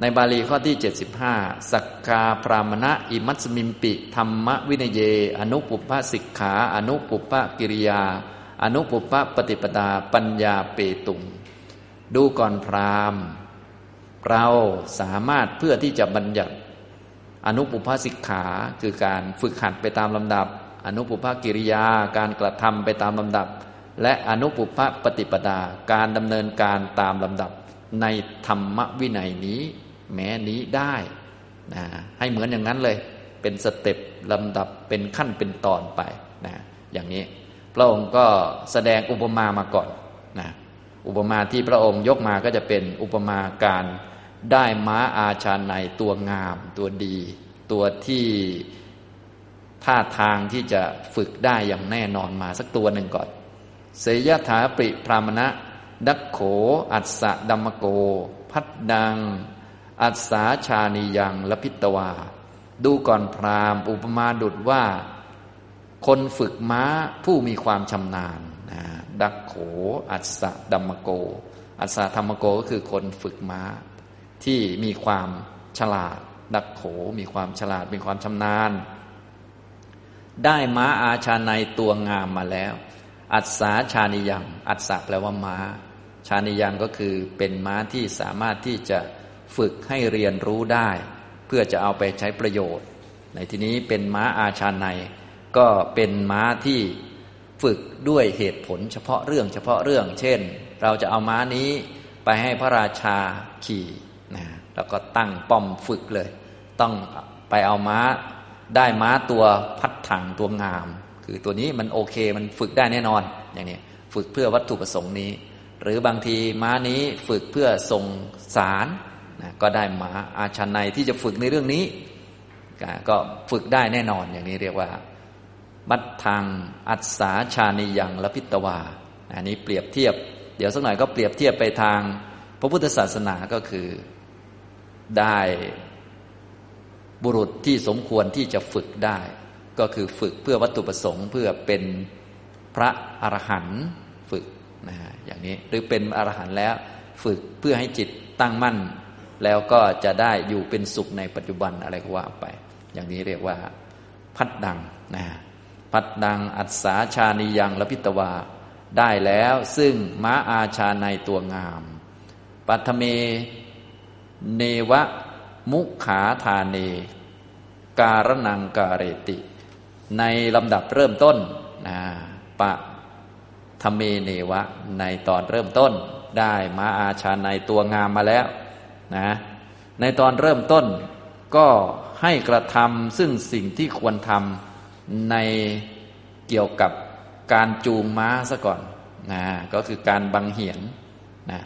ในบาลีข้อที่ 75 สักกาพรามณะอิมัสมิมปิ ธรรมวินเย อนุปุปปสิกขา อนุปุปปกิริยา อนุปุปปปฏิปดาปัญญาเปตุง ดูก่อนพรามเราสามารถเพื่อที่จะบัญญัติ อนุปุพสิกขาคือการฝึกหัดไปตามลำดับ อนุปุพกิริยาการกระทำไปตามลำดับ และอนุปุพปฏิปดาการดำเนินการตามลำดับในธรรมวินัยนี้ แม้นี้ได้นะให้เหมือนอย่างนั้นเลย เป็นสเต็ปลำดับเป็นขั้นเป็นตอนไปนะอย่างนี้ พระองค์ก็แสดงอุปมามาก่อนนะอุปมาที่พระองค์ยกมาก็จะเป็นอุปมาการได้ม้าอาชาในตัวงาม ตัวดี ตัวที่ท่าทางที่จะฝึกได้อย่างแน่นอนมาสักตัวหนึ่งก่อน เสยถาปริพรามณะ ดักโข อัศดัมโก พัดดัง อัศาชานียังละพิตวา ดูก่อนพรามอุปมาดุดว่า คนฝึกม้าผู้มีความชำนาญนะดักโข อัศดัมโก อัศธรรมโกก็คือคนฝึกม้า ที่มีความฉลาด ดักโขมีความฉลาดมีความชำนาญ ได้ม้าอาชาในตัวงามมาแล้ว อัศาชานิยัง อัศแปลว่าม้า ชานิยังก็คือเป็นม้าที่สามารถที่จะ ฝึกให้เรียนรู้ได้ เพื่อจะเอาไปใช้ประโยชน์ ในที่นี้เป็นม้าอาชาในก็เป็นม้าที่ฝึกด้วยเหตุผลเฉพาะเรื่องเฉพาะเรื่อง เช่น เราจะเอาม้านี้ไปให้พระราชาขี่นะแล้วก็ตั้งป้อมฝึกเลย ต้องไปเอาม้าได้ม้าตัวพัดถังตัวงาม คือตัวนี้มันโอเคมันฝึกได้แน่นอนอย่างนี้ฝึกเพื่อวัตถุประสงค์นี้ หรือบางทีม้านี้ฝึกเพื่อส่งสาร นะก็ได้มาอาชันในที่จะฝึกในเรื่องนี้ ก็ฝึกได้แน่นอนอย่างนี้เรียกว่า มัดทางอัศาชานิยังละพิตวาอันนี้เปรียบเทียบ เดี๋ยวสักหน่อยก็เปรียบเทียบไปทางพระพุทธศาสนาก็คือได้บุรุษที่สมควรที่จะฝึกได้ ก็คือฝึกเพื่อวัตถุประสงค์ เพื่อเป็นพระอรหันต์ฝึกนะฮะอย่างนี้หรือเป็นอรหันต์แล้ว ฝึกเพื่อให้จิตตั้งมั่น แล้วก็จะได้อยู่เป็นสุขในปัจจุบันอะไรก็ว่าไป อย่างนี้เรียกว่า พัดดังนะพัดดังอัศาชานียังละพิตวาได้แล้วซึ่งม้าอาชาในตัวงาม ปัทเม เนวะ มุขาธาเน การนังการติ ในลำดับเริ่มต้นนะปะทเมเนวะ ในตอนเริ่มต้น ได้มาอาชาในตัวงามมาแล้ว นะในตอนเริ่มต้นก็ให้กระทำซึ่งสิ่งที่ควรทำในเกี่ยวกับการจูงม้าซะก่อนนะก็คือการบังเหียนนะ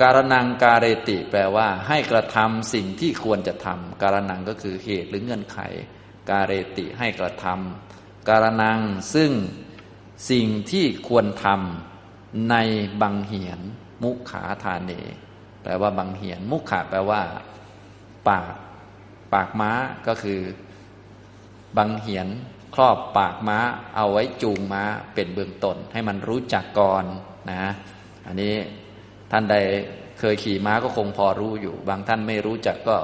การนังการเรติแปลว่า ให้กระทำสิ่งที่ควรจะทำการนังก็คือเหตุหรือเงื่อนไข การเรติให้กระทำการนังซึ่งสิ่งที่ควรทำในบังเหียน มุขาธาเน แปลว่าบังเหียน มุขาแปลว่า ปาก ปากม้าก็คือ บังเหียน ครอบปากม้า เอาไว้จูงม้าเป็นเบื้องต้น ให้มันรู้จักก่อนนะ อันนี้ท่านใดเคยขี่ม้าก็คงพอรู้อยู่ บางท่านไม่รู้จักก็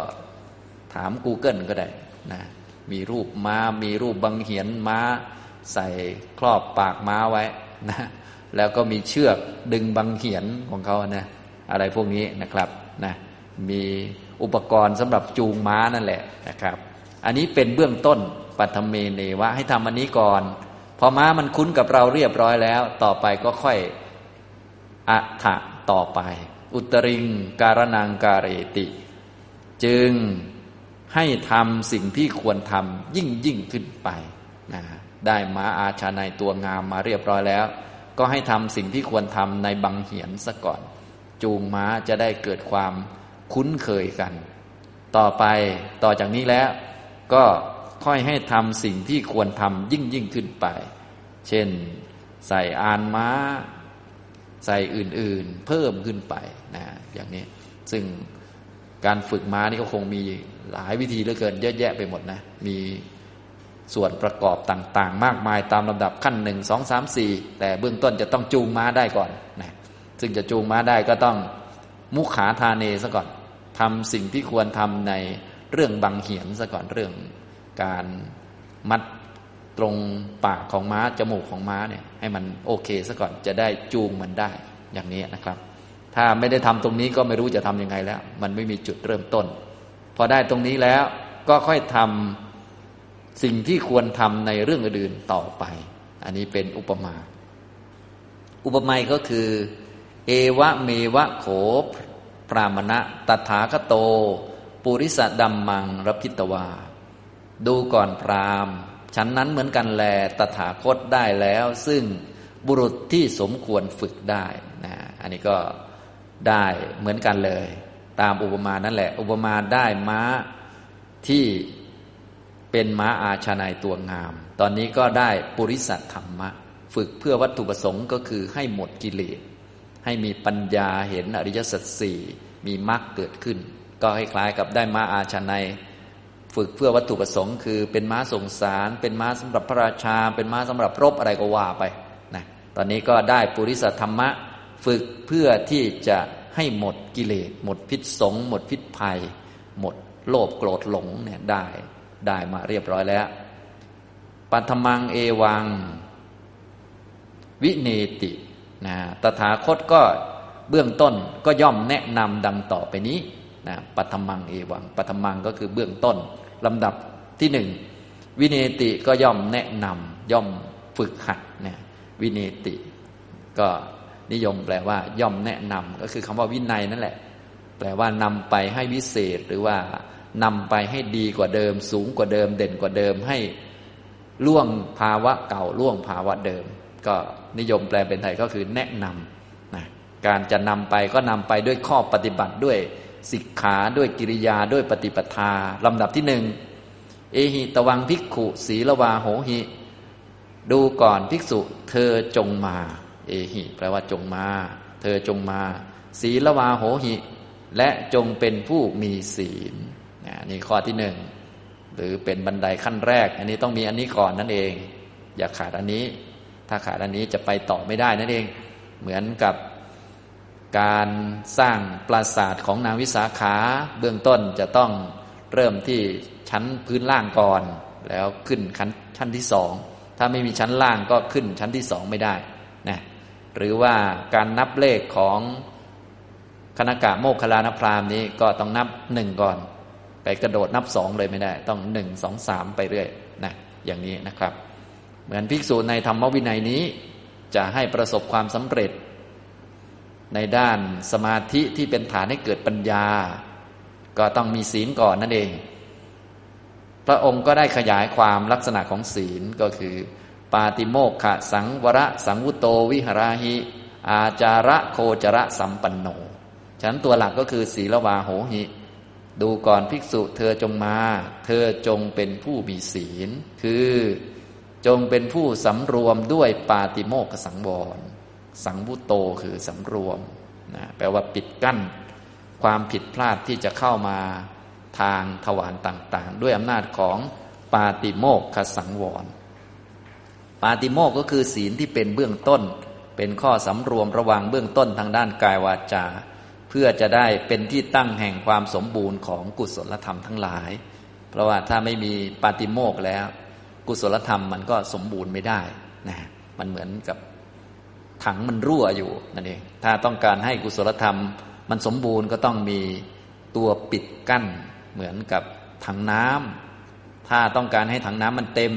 ถาม Google ก็ได้นะมีรูปม้า มีรูปบังเหียนม้า ใส่ครอบปากม้าไว้นะแล้วก็มีเชือกดึงบังเหียนของเขานะ อะไรพวกนี้นะครับนะมีอุปกรณ์สำหรับจูงม้านั่นแหละนะครับ อันนี้เป็นเบื้องต้นปัทเมเนวะให้ทำอันนี้ก่อน พอม้ามันคุ้นกับเราเรียบร้อยแล้ว ต่อไปก็ค่อยอัฐะต่อไป อุตริงการนังการเติ จึงให้ทำสิ่งที่ควรทำยิ่งยิ่งขึ้นไปนะได้ม้าอาชาในตัวงามมาเรียบร้อยแล้ว ก็ให้ทำสิ่งที่ควรทำในบังเหียนซะก่อน จูงม้าจะได้เกิดความคุ้นเคยกัน ต่อไปต่อจากนี้แล้ว ก็ค่อยให้ทำสิ่งที่ควรทำยิ่งยิ่งขึ้นไป เช่น ใส่อานม้า ใส่อื่นๆ เพิ่มขึ้นไปนะอย่างนี้ ซึ่งการฝึกม้านี่ก็คงมีหลายวิธีเหลือเกินเยอะแยะไปหมดนะ มีส่วนประกอบต่างๆ มากมายตามลำดับขั้นหนึ่งสองสามสี่แต่เบื้องต้นจะต้องจูงม้าได้ก่อนนะ ซึ่งจะจูงม้าได้ก็ต้องมุขาทาเนซะก่อนทำสิ่งที่ควรทำในเรื่องบังเหียนซะก่อนเรื่อง การมัดตรงปากของม้าจมูกของม้าเนี่ยให้มันโอเคซะก่อนจะได้จูงมันได้อย่างนี้นะครับ ถ้าไม่ได้ทำตรงนี้ก็ไม่รู้จะทํำยังไงแล้ว มันไม่มีจุดเริ่มต้น พอได้ตรงนี้แล้วก็ค่อยทำสิ่งที่ควรทำในเรื่องอื่นต่อไป อันนี้เป็นอุปมา อุปไมยก็คือ เอวะเมวะโขปรามณะตถาคโต ปุริสดัมมังรพิตวา ดูก่อนพรามฉันนั้นเหมือนกันแลตถาคตได้แล้ว ซึ่งบุรุษที่สมควรฝึกได้นะอันนี้ก็ได้เหมือนกันเลย ตามอุปมานั่นแหละ อุปมาได้ม้าที่เป็นม้าอาชานายตัวงาม ตอนนี้ก็ได้ปุริสัธรรมะ ฝึกเพื่อวัตถุประสงค์ก็คือให้หมดกิเลส ให้มีปัญญาเห็นอริยสัจสี่มีมรรคเกิดขึ้น ก็คล้ายๆกับได้มาอาชานายฝึกเพื่อวัตถุประสงค์ คือเป็นม้าส่งสาร เป็นม้าสำหรับพระราชา เป็นม้าสำหรับรบอะไรก็ว่าไปนะตอนนี้ก็ได้ปุริสธรรมะฝึกเพื่อที่จะให้หมดกิเลสหมดพิษสงหมดพิษภัย หมดโลภโกรธหลงเนี่ยได้ได้มาเรียบร้อยแล้วปัทมังเอวัง วิเนติ นะตถาคตก็เบื้องต้นก็ย่อมแนะนำดังต่อไปนี้นะปัทมังเอวังปัทมังก็คือเบื้องต้นลำดับที่หนึ่งวินติก็ย่อมแนะนำย่อมฝึกหัดเนี่ยวินติ ก็นิยมแปลว่า ย่อมแนะนำก็คือคำว่าวินัยนั่นแหละ แปลว่านำไปให้วิเศษหรือว่านำไปให้ดีกว่าเดิม สูงกว่าเดิม เด่นกว่าเดิมให้ล่วงภาวะเก่าล่วงภาวะเดิม ก็นิยมแปลเป็นไทยก็คือแนะนำนะการจะนำไปก็นำไปด้วยข้อปฏิบัติด้วยสิกขาด้วยกิริยาด้วยปฏิปทาลำดับที่หนึ่งเอหิตวังภิกขุศีลวาโหหิ ดูก่อนภิกษุเธอจงมา เอหิแปลว่าจงมา เธอจงมา ศีลวาโหหิ และจงเป็นผู้มีศีลนี่ข้อที่หนึ่งหรือเป็นบันไดขั้นแรก อันนี้ต้องมีอันนี้ก่อนนั่นเอง อย่าขาดอันนี้ ถ้าขาดอันนี้จะไปต่อไม่ได้นั่นเอง เหมือนกับการสร้างปราสาทของนางวิสาขาเบื้องต้นจะต้องเริ่มที่ชั้นพื้นล่างก่อน แล้วขึ้นชั้นชั้นที่สองถ้าไม่มีชั้นล่างก็ขึ้นชั้นที่สองไม่ได้นะหรือว่าการนับเลขของคณกะโมคคลานพรามนี้ก็ต้องนับหนึ่งก่อน ไปกระโดดนับสองเลยไม่ได้ ต้องหนึ่งสองสามไปเรื่อยนะอย่างนี้นะครับ เหมือนภิกษุในธรรมวินัยนี้ จะให้ประสบความสำเร็จ ในด้านสมาธิที่เป็นฐานให้เกิดปัญญา ก็ต้องมีศีลก่อนนั่นเอง พระองค์ก็ได้ขยายความลักษณะของศีลก็คือ ปาติโมกขะสังวรสังวุโตวิหราหิ อาจาระโคจระสัมปันโนฉันตัวหลักก็คือศีลวาโหหิดูก่อนภิกษุเธอจงมา เธอจงเป็นผู้มีศีล คือ จงเป็นผู้สำรวมด้วยปาติโมกขสังวร สังวุโตคือสำรวมนะแปลว่าปิดกั้น ความผิดพลาดที่จะเข้ามาทางทวารต่างๆ ด้วยอำนาจของปาติโมกขสังวร ปาติโมกก็คือศีลที่เป็นเบื้องต้น เป็นข้อสำรวมระวังเบื้องต้นทางด้านกายวาจา เพื่อจะได้เป็นที่ตั้งแห่งความสมบูรณ์ของกุศลธรรมทั้งหลาย เพราะว่าถ้าไม่มีปาติโมกแล้ว กุศลธรรมมันก็สมบูรณ์ไม่ได้นะมันเหมือนกับถังมันรั่วอยู่นั่นเองถ้าต้องการให้กุศลธรรม มันสมบูรณ์ก็ต้องมีตัวปิดกั้น เหมือนกับถังน้ำถ้าต้องการให้ถังน้ำมันเต็ม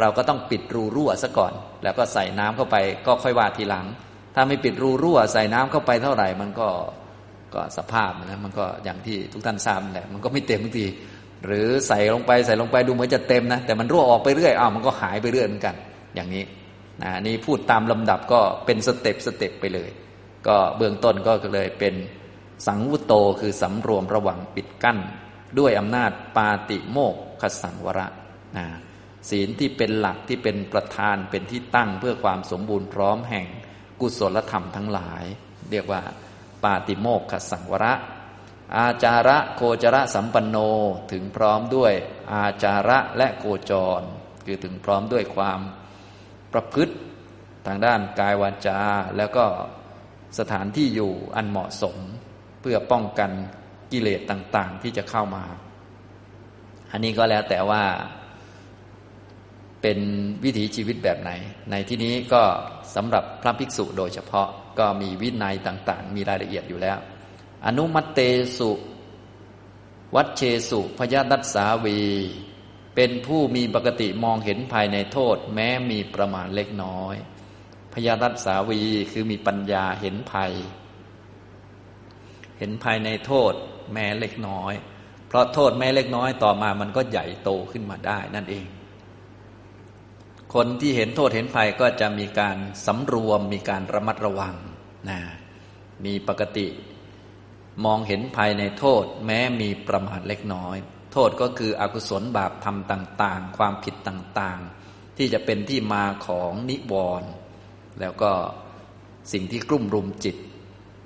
เราก็ต้องปิดรูรั่วซะก่อน แล้วก็ใส่น้ำเข้าไปก็ค่อยว่าทีหลัง ถ้าไม่ปิดรูรั่ว ใส่น้ำเข้าไปเท่าไหร่มันก็ก็สภาพนะมันก็อย่างที่ทุกท่านทราบแหละมันก็ไม่เต็มทุกที หรือใส่ลงไปใส่ลงไปดูเหมือนจะเต็มนะ แต่มันรั่วออกไปเรื่อยอ้าวมันก็หายไปเรื่อยเหมือนกัน อย่างนี้นะนี่พูดตามลำดับก็เป็น step step ไปเลย ก็เบื้องต้นก็เลยเป็นสังวุโตคือสำรวมระหว่างปิดกั้น ด้วยอำนาจปาติโมกขสังวระนะศีลที่เป็นหลักที่เป็นประธานเป็นที่ตั้งเพื่อความสมบูรณ์พร้อมแห่งกุศลธรรมทั้งหลาย เรียกว่า ปาติโมกขสังวระ อาจาระโคจระสัมปันโนถึงพร้อมด้วยอาจาระและโคจร คือถึงพร้อมด้วยความประพฤติทางด้านกายวาจา แล้วก็สถานที่อยู่อันเหมาะสม เพื่อป้องกันกิเลสต่างๆ ที่จะเข้ามา อันนี้ก็แล้วแต่ว่าเป็นวิถีชีวิตแบบไหน ในที่นี้ก็สำหรับพระภิกษุโดยเฉพาะก็มีวินัยต่างๆ มีรายละเอียดอยู่แล้ว อนุมัตเตสุ วัดเชสุพยาดัสสาวี เป็นผู้มีปกติมองเห็นภายในโทษ แม้มีประมาณเล็กน้อย พยาดัสสาวีคือมีปัญญาเห็นภัย เห็นภายในโทษ แม้เล็กน้อย เพราะโทษแม้เล็กน้อยต่อมามันก็ใหญ่โตขึ้นมาได้นั่นเองคนที่เห็นโทษเห็นภัยก็จะมีการสำรวมมีการระมัดระวังนะมีปกติ มองเห็นภัยในโทษแม้มีประมาทเล็กน้อย โทษก็คืออกุศลบาปธรรมต่างๆ ความผิดต่างๆ ที่จะเป็นที่มาของนิวรณ์แล้วก็สิ่งที่กลุ่มรุมจิต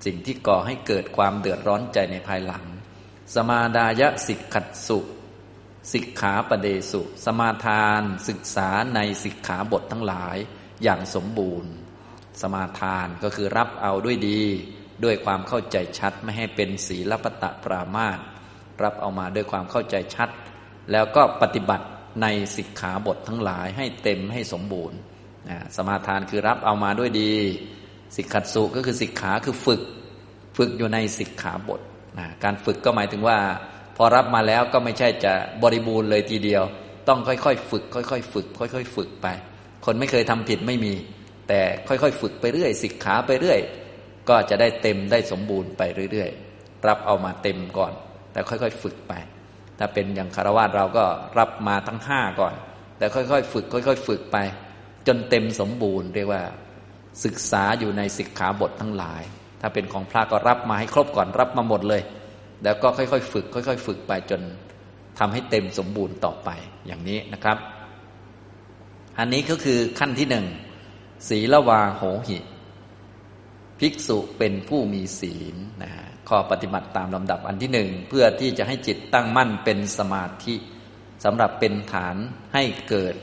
สิ่งที่ก่อให้เกิดความเดือดร้อนใจในภายหลัง สมาดายะสิกขัดสุสิกขาปเดสุ สมาทานศึกษาในสิกขาบททั้งหลายอย่างสมบูรณ์ สมาทานก็คือรับเอาด้วยดี ด้วยความเข้าใจชัด ไม่ให้เป็นศีลปตะปรามาตรับเอามาด้วยความเข้าใจชัด แล้วก็ปฏิบัติในสิกขาบททั้งหลายให้เต็มให้สมบูรณ์สมาทานคือรับเอามาด้วยดี สิกขัดสุก็คือสิกขาคือฝึก ฝึกอยู่ในสิกขาบทการฝึกก็หมายถึงว่า พอรับมาแล้วก็ไม่ใช่จะบริบูรณ์เลยทีเดียว ต้องค่อยๆฝึก ค่อยๆฝึก ค่อย ๆ ฝึกไป คนไม่เคยทำผิดไม่มี แต่ค่อยๆ ฝึกไปเรื่อย สิกขาไปเรื่อย ก็จะได้เต็มได้สมบูรณ์ไปเรื่อยๆ รับเอามาเต็มก่อน แต่ค่อยๆ ฝึกไป ถ้าเป็นอย่างคารวะเราก็รับมาทั้งห้าก่อน แต่ค่อยๆ ฝึก ค่อย ๆ ฝึกไป จนเต็มสมบูรณ์เรียกว่า ศึกษาอยู่ในสิกขาบททั้งหลาย ถ้าเป็นของพระก็รับมาให้ครบก่อนรับมาหมดเลย แล้วก็ค่อยๆ ฝึก ค่อย ๆ ฝึกไปจนทำให้เต็มสมบูรณ์ต่อไปอย่างนี้นะครับ อันนี้ก็คือขั้นที่หนึ่งศีลวาโหหิ ภิกษุเป็นผู้มีศีลนะข้อปฏิบัติตามลำดับอันที่หนึ่งเพื่อที่จะให้จิตตั้งมั่นเป็นสมาธิสำหรับเป็นฐานให้เกิด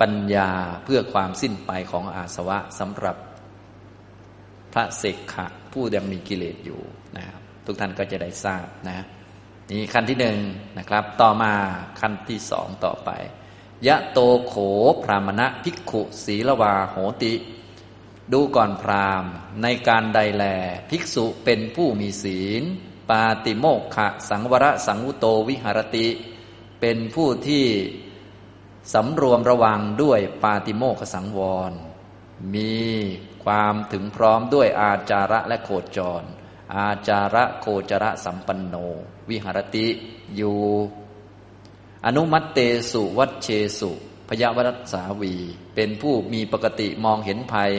ปัญญาเพื่อความสิ้นไปของอาสวะสำหรับพระเสกขะผู้ยังมีกิเลสอยู่นะครับทุกท่านก็จะได้ทราบนะนี่ขั้นที่หนึ่งนะครับ ต่อมาขั้นที่สองต่อไป ยะโตโขพรามณะภิกขุ ศีลวาโหติ ดูก่อนพรามในการใดแล ภิกษุเป็นผู้มีศีล ปาติโมกขะสังวรสังวุโตวิหารติ เป็นผู้ที่สำรวมระวังด้วยปาติโมกขสังวร มีความถึงพร้อมด้วยอาจาระและโคจร อาจาระโคจระสัมปันโน วิหารติอยู่ อนุมัตเตสุวัชเชสุพยวัตสาวี เป็นผู้มีปกติมองเห็นภัย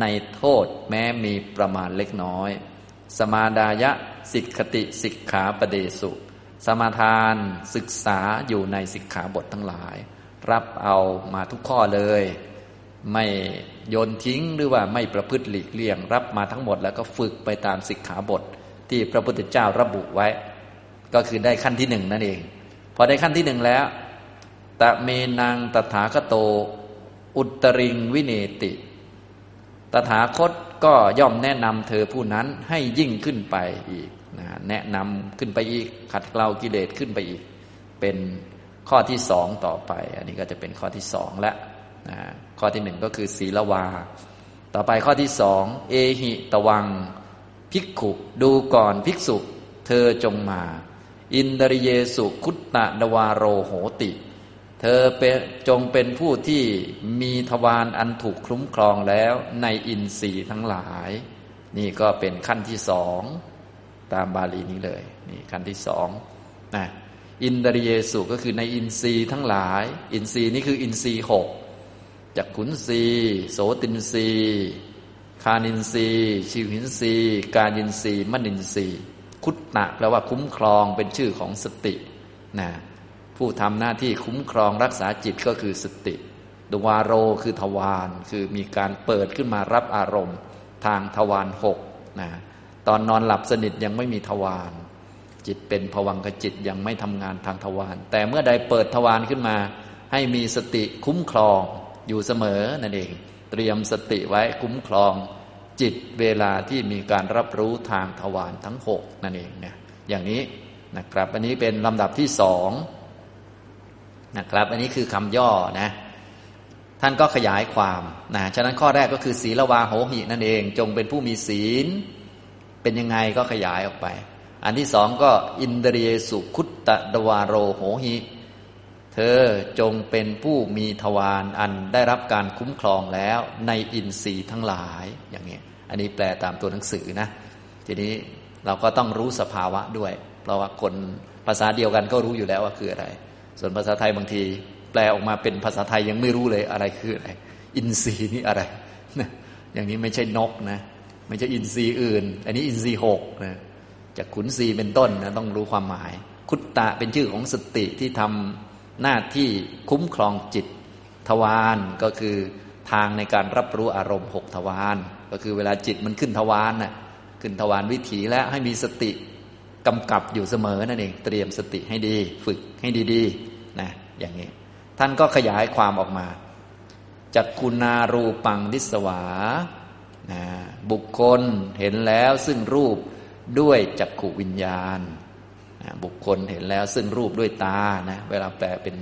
ในโทษแม้มีประมาณเล็กน้อย สมาดายะสิกขติสิกขาปเดสุ สมาทานศึกษาอยู่ในสิกขาบททั้งหลาย รับเอามาทุกข้อเลย ไม่โยนทิ้งหรือว่าไม่ประพฤติหลีกเลี่ยง รับมาทั้งหมดแล้วก็ฝึกไปตามสิกขาบทที่พระพุทธเจ้าระบุไว้ ก็คือได้ขั้นที่หนึ่งนั่นเอง พอได้ขั้นที่หนึ่งแล้วตะเมนังตถาคโต อุตริงวิเนติ ตถาคตก็ย่อมแนะนำเธอผู้นั้นให้ยิ่งขึ้นไปอีกนะแนะนำขึ้นไปอีก ขัดเกลากิเลสขึ้นไปอีก เป็นข้อที่สองต่อไป อันนี้ก็จะเป็นข้อที่สองแล้วนะข้อที่หนึ่งก็คือศีลวา ต่อไปข้อที่สองเอหิตวัง ภิกขุดูก่อนภิกษุ เธอจงมา อินทริเยสุคุตตะทวาโรโหหิ เธอเป็นจงเป็นผู้ที่มีทวารอันถูกคุ้มครองแล้วในอินทรีย์ทั้งหลาย นี่ก็เป็นขั้นที่สอง ตามบาลีนี้เลยนี่ขั้นที่สองนะอินทริเยสุก็คือในอินทรีย์ทั้งหลาย อินทรีย์นี่คืออินทรีย์หกจักขุนสีโสตินสีคานินสีชิวินสีกายินสีมนินสีคุตนะแปลว่าคุ้มครองเป็นชื่อของสตินะ ผู้ทำหน้าที่คุ้มครองรักษาจิตก็คือสติดวารโรคือทวารคือมีการเปิดขึ้นมารับอารมณ์ ทางทวารหกนะตอนนอนหลับสนิทยังไม่มีทวารจิตเป็นผวังกจิตยังไม่ทำงานทางทวารแต่เมื่อใดเปิดทวารขึ้นมา ให้มีสติคุ้มครองอยู่เสมอนั่นเอง เตรียมสติไว้คุ้มครอง จิตเวลาที่มีการรับรู้ทางทวารทั้งหกนั่นเองเนี่ยอย่างนี้นะครับ อันนี้เป็นลำดับที่สอง นะครับ อันนี้คือคำย่อนะ ท่านก็ขยายความนะฉะนั้นข้อแรกก็คือศีลวาโหหินั่นเอง จงเป็นผู้มีศีล เป็นยังไงก็ขยายออกไป อันที่สองก็อินเดียสุคุตตะดวาโรโหหิเธอจงเป็นผู้มีทวารอันได้รับการคุ้มครองแล้วในอินทรีย์ทั้งหลายอย่างนี้อันนี้แปลตามตัวหนังสือนะ ทีนี้เราก็ต้องรู้สภาวะด้วย เพราะว่าคนภาษาเดียวกันก็รู้อยู่แล้วว่าคืออะไร ส่วนภาษาไทยบางที แปลออกมาเป็นภาษาไทยยังไม่รู้เลยอะไรคืออะไร อินทรีย์นี่อะไรนะอย่างนี้ไม่ใช่นกนะ ไม่ใช่อินทรีย์อื่น อันนี้อินทรีย์หกนะจากขุนทรีย์เป็นต้นนะต้องรู้ความหมาย คุตตะเป็นชื่อของสติที่ทำหน้าที่คุ้มครองจิต ทวารก็คือทางในการรับรู้อารมณ์หกทวารก็คือเวลาจิตมันขึ้นทวารน่ะขึ้นทวารวิถีแล้วให้มีสติกำกับอยู่เสมอนั่นเอง เตรียมสติให้ดี ฝึกให้ดี ๆ อย่างนี้ ท่านก็ขยายความออกมาจักคุณารูปังดิสวานะบุคคลเห็นแล้วซึ่งรูปด้วยจักขุวิญญาณนะบุคคลเห็นแล้วซึ่งรูปด้วยตานะเวลาแปลเป็น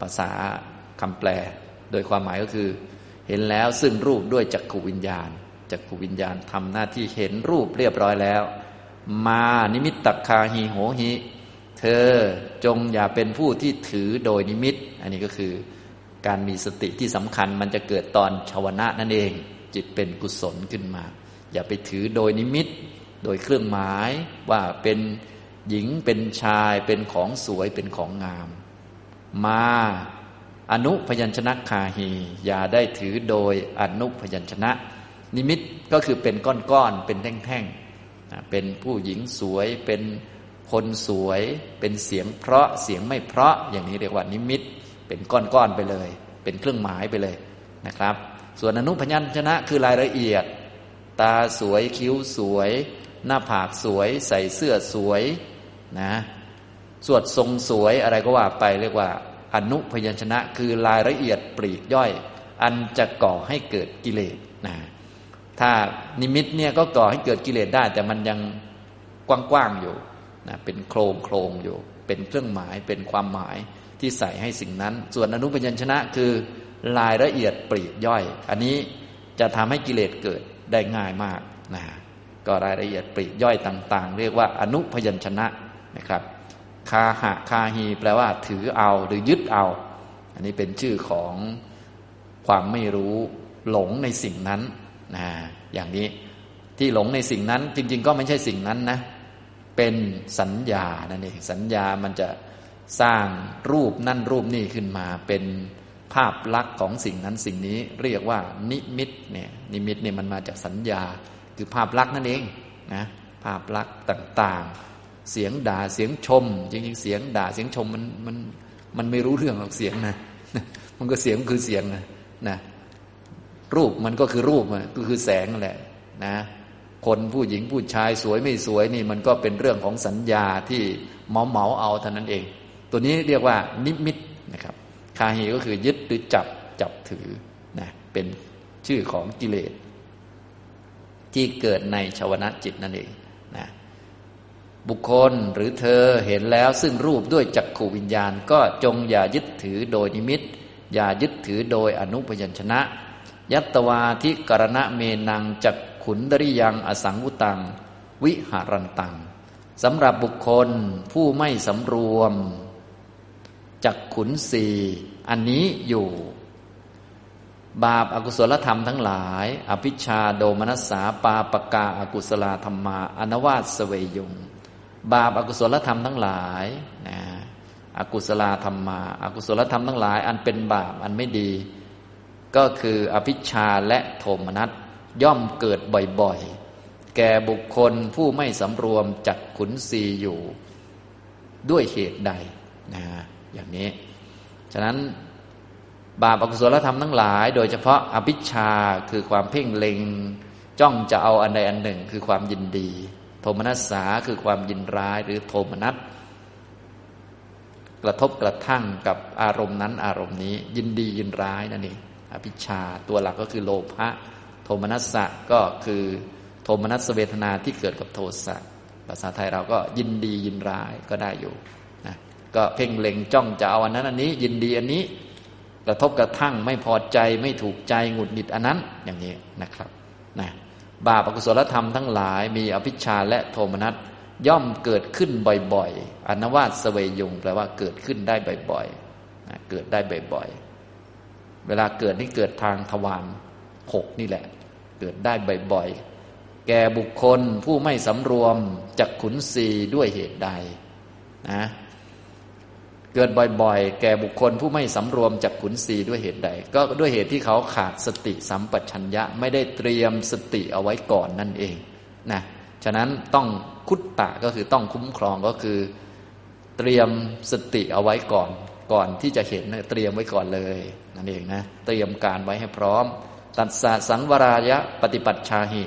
ภาษาคำแปล โดยความหมายก็คือ เห็นแล้วซึ่งรูปด้วยจักขุวิญญาณจักขุวิญญาณทำหน้าที่เห็นรูปเรียบร้อยแล้ว มานิมิตตคาหีโหหิ เธอจงอย่าเป็นผู้ที่ถือโดยนิมิต อันนี้ก็คือการมีสติที่สำคัญมันจะเกิดตอนชาวนะนั่นเอง จิตเป็นกุศลขึ้นมา อย่าไปถือโดยนิมิต โดยเครื่องหมายว่าเป็นหญิงเป็นชายเป็นของสวยเป็นของงาม มาอนุพยัญชนะคาหีอย่าได้ถือโดยอนุพยัญชนะ นิมิตก็คือเป็นก้อนๆเป็นแท่งๆเป็นผู้หญิงสวยเป็น คนสวยเป็นเสียงเพราะเสียงไม่เพราะอย่างนี้เรียกว่านิมิต เป็นก้อนๆไปเลย เป็นเครื่องหมายไปเลยนะครับ ส่วนอนุพยัญชนะคือรายละเอียด ตาสวยคิ้วสวย หน้าผากสวย ใส่เสื้อสวยนะสวดทรงสวยอะไรก็ว่าไปเรียกว่า อนุพยัญชนะคือรายละเอียดปลีกย่อย อันจะก่อให้เกิดกิเลสนะถ้านิมิตเนี่ยก็ก่อให้เกิดกิเลสได้ แต่มันยังกว้างๆอยู่ นะเป็นโครงโครงอยู่ เป็นเครื่องหมายเป็นความหมายที่ใส่ให้สิ่งนั้น ส่วนอนุพยัญชนะคือรายละเอียดปลีกย่อย อันนี้จะทำให้กิเลสเกิดได้ง่ายมากนะก็รายละเอียดปลีกย่อยต่าง ๆ เรียกว่าอนุพยัญชนะนะครับคาหะคาฮีแปลว่าถือเอาหรือยึดเอา อันนี้เป็นชื่อของความไม่รู้หลงในสิ่งนั้นนะอย่างนี้ที่หลงในสิ่งนั้นจริง ๆ ก็ไม่ใช่สิ่งนั้นนะ เป็นสัญญานั่นเองสัญญามันจะสร้างรูปนั่นรูปนี่ขึ้นมา เป็นภาพลักษณ์ของสิ่งนั้นสิ่งนี้เรียกว่านิมิตเนี่ยนิมิตเนี่ยมันมาจากสัญญา คือภาพลักษณ์นั่นเองนะภาพลักษณ์ต่างๆ เสียงด่าเสียงชม จริงๆ เสียงด่าเสียงชมมันมันมันไม่รู้เรื่องหรอกเสียงนะมันก็เสียงคือเสียงนะนะรูปมันก็คือรูปก็คือแสงแหละนะ คนผู้หญิงผู้ชายสวยไม่สวยนี่มันก็เป็นเรื่องของสัญญาที่เมาเมาเอาเท่านั้นเอง ตัวนี้เรียกว่านิมิตนะครับ คาหีก็คือยึดหรือจับจับถือนะเป็นชื่อของกิเลส ที่เกิดในชาวนะจิตนั่นเองนะบุคคลหรือเธอเห็นแล้วซึ่งรูปด้วยจักขูวิญญาณ ก็จงอย่ายึดถือโดยนิมิต อย่ายึดถือโดยอนุพยัญชนะ ยัตวาทิกรณะเมนังจัก ขุนดริยังอสังวุตัง วิหารันตังสำหรับบุคคลผู้ไม่สำรวมจักขุนสีอันนี้อยู่ บาปอากุศลธรรมทั้งหลาย อภิชาโดมนัสสาปาปกาอากุศลธรรมาอนวาสเวยุง บาปอากุศลธรรมทั้งหลายนะอกุศลธรรมาอากุศลธรรมทั้งหลาย อันเป็นบาปอันไม่ดี ก็คืออภิชาและโทมนัส ย่อมเกิดบ่อยๆ แก่บุคคลผู้ไม่สำรวมจักขุนสีอยู่ ด้วยเหตุใดนะอย่างนี้ ฉะนั้นบาปอกุศลธรรมทั้งหลาย โดยเฉพาะอภิชาคือความเพ่งเล็ง จ้องจะเอาอันใดอันหนึ่งคือความยินดี โทมนัสสาคือความยินร้ายหรือโทมนัสกระทบกระทั่งกับอารมณ์นั้นอารมณ์นี้ ยินดียินร้ายนั่นเองอภิชาตัวหลักก็คือโลภะ โทมนัสสะก็คือโทมนัสเวทนาที่เกิดกับโทสะภาษาไทยเราก็ยินดียินร้ายก็ได้อยู่นะก็เพ่งเล็งจ้องจะเอาอันนั้นอันนี้ ยินดีอันนี้กระทบกระทั่งไม่พอใจไม่ถูกใจหงุดหงิดอันนั้นอย่างนี้นะครับนะบาปอกุศลธรรมทั้งหลายมีอภิชาและโทมนัสย่อมเกิดขึ้นบ่อยๆอนวาสเวยุงแปลว่าเกิดขึ้นได้บ่อยๆนะเกิดได้บ่อยๆ เวลาเกิดนี่เกิดทางทวาร หกนี่แหละ เกิดได้บ่อยๆ แก่บุคคลผู้ไม่สำรวมจักขุนสีด้วยเหตุใดนะเกิดบ่อยๆ แก่บุคคลผู้ไม่สำรวมจากขุนศีด้วยเหตุใด ก็ด้วยเหตุที่เขาขาดสติสัมปชัญญะไม่ได้เตรียมสติเอาไว้ก่อนนั่นเองนะฉะนั้นต้องคุตตะก็คือต้องคุ้มครองก็คือ เตรียมสติเอาไว้ก่อน ก่อนที่จะเห็นเตรียมไว้ก่อนเลยนั่นเองนะเตรียมการไว้ให้พร้อม ตัดสะสังวรายะปฏิบัติชาหิ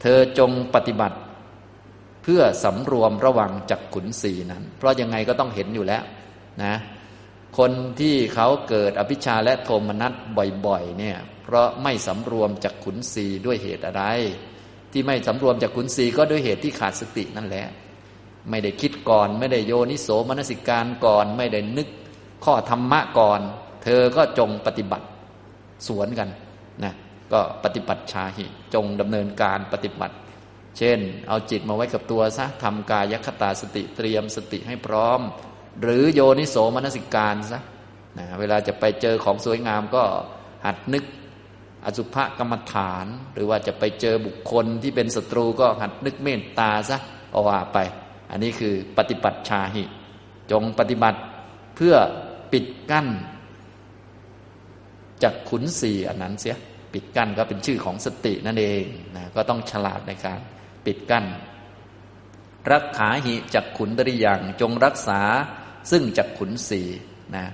เธอจงปฏิบัติ เพื่อสำรวมระวังจากขุนศีนั้น เพราะยังไงก็ต้องเห็นอยู่แล้วนะคนที่เขาเกิดอภิชาและโทมนัสบ่อยๆเนี่ยเพราะไม่สำรวมจากขุนศีด้วยเหตุอะไร ที่ไม่สำรวมจากขุนศีก็ด้วยเหตุที่ขาดสตินั่นแหละ ไม่ได้คิดก่อน ไม่ได้โยนิโสมนสิการก่อน ไม่ได้นึกข้อธรรมะก่อน เธอก็จงปฏิบัติสวนกันนะ ก็ปฏิบัติชาหิ จงดำเนินการปฏิบัติ เช่น เอาจิตมาไว้กับตัวซะทำกายคตาสติเตรียมสติให้พร้อม หรือโยนิโสมนสิการซะนะเวลาจะไปเจอของสวยงามก็หัดนึกอสุภกรรมฐาน หรือว่าจะไปเจอบุคคลที่เป็นศัตรูก็หัดนึกเมตตาซะเอาว่าไป อันนี้คือปฏิบัติชาหิ จงปฏิบัติเพื่อปิดกั้นจากขุนสีอันนั้นเสีย ปิดกั้นก็เป็นชื่อของสตินั่นเองนะก็ต้องฉลาดในการปิดกั้น รักขาหิจากขุนตริยังจงรักษาซึ่งจักขุนสีนะ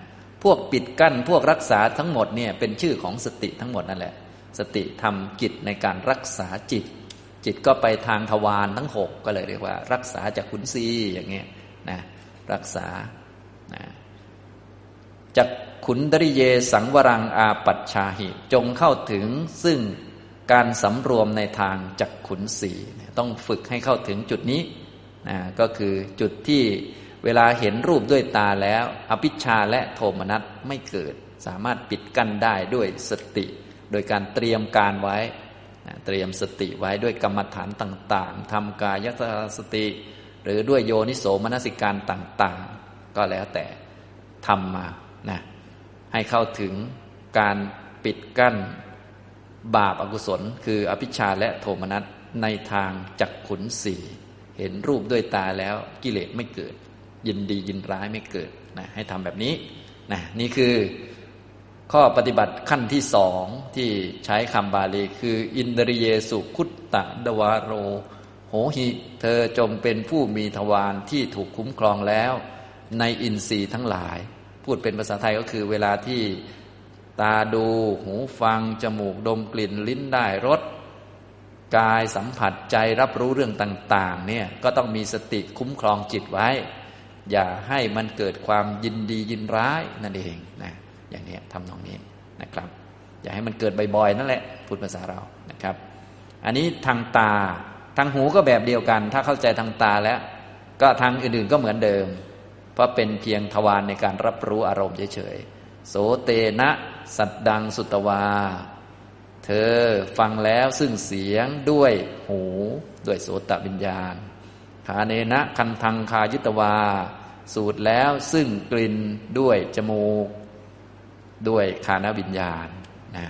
พวกปิดกั้นพวกรักษาทั้งหมดเนี่ยเป็นชื่อของสติทั้งหมดนั่นแหละ สติทำกิจในการรักษาจิต จิตก็ไปทางทวารทั้งหกก็เลยเรียกว่า รักษาจากขุนศีอย่างเงี้ยนะรักษานะจาก ขุนดริเยสังวรังอาปัชชาหิ จงเข้าถึงซึ่งการสำรวมในทางจักขุนสีต้องฝึกให้เข้าถึงจุดนี้นะก็คือจุดที่เวลาเห็นรูปด้วยตาแล้ว อภิชาและโทมนัสไม่เกิด สามารถปิดกั้นได้ด้วยสติ โดยการเตรียมการไว้เตรียมสติไว้ด้วยกรรมฐานต่าง ๆทำกายสติ หรือด้วยโยนิโสมนสิการต่าง ๆ ก็แล้วแต่ทำมานะ ให้เข้าถึงการปิดกั้นบาปอากุศล คืออภิชาและโทมนัสในทางจักขุนสีเห็นรูปด้วยตาแล้วกิเลสไม่เกิด ยินดียินร้ายไม่เกิดนะให้ทำแบบนี้นะนี่คือข้อปฏิบัติขั้นที่สองที่ใช้คำบาลีคือ อินเดริเยสุคุตตะดวารโร โหหิเธอจงเป็นผู้มีทวารที่ถูกคุ้มครองแล้ว ในอินทรีย์ทั้งหลาย พูดเป็นภาษาไทยก็คือเวลาที่ตาดูหูฟัง จมูกดมกลิ่นลิ้นได้รสกายสัมผัสใจรับรู้เรื่องต่าง ๆ เนี่ยก็ต้องมีสติคุ้มครองจิตไว้ อย่าให้มันเกิดความยินดียินร้ายนั่นเองนะอย่างนี้ทำนองนี้นะครับ อย่าให้มันเกิดบ่อยๆนั่นแหละพูดภาษาเรานะครับ อันนี้ทางตาทางหูก็แบบเดียวกัน ถ้าเข้าใจทางตาแล้ว ก็ทางอื่นๆก็เหมือนเดิม เพราะเป็นเพียงทวารในการรับรู้อารมณ์เฉยๆ โสเตนะ สัตดังสุตวา เธอฟังแล้วซึ่งเสียงด้วยหูด้วยโสตวิญญาณขาเนนะคันทังคายิตวา สูดแล้วซึ่งกลิ่นด้วยจมูก ด้วยคานวิญญาณนะ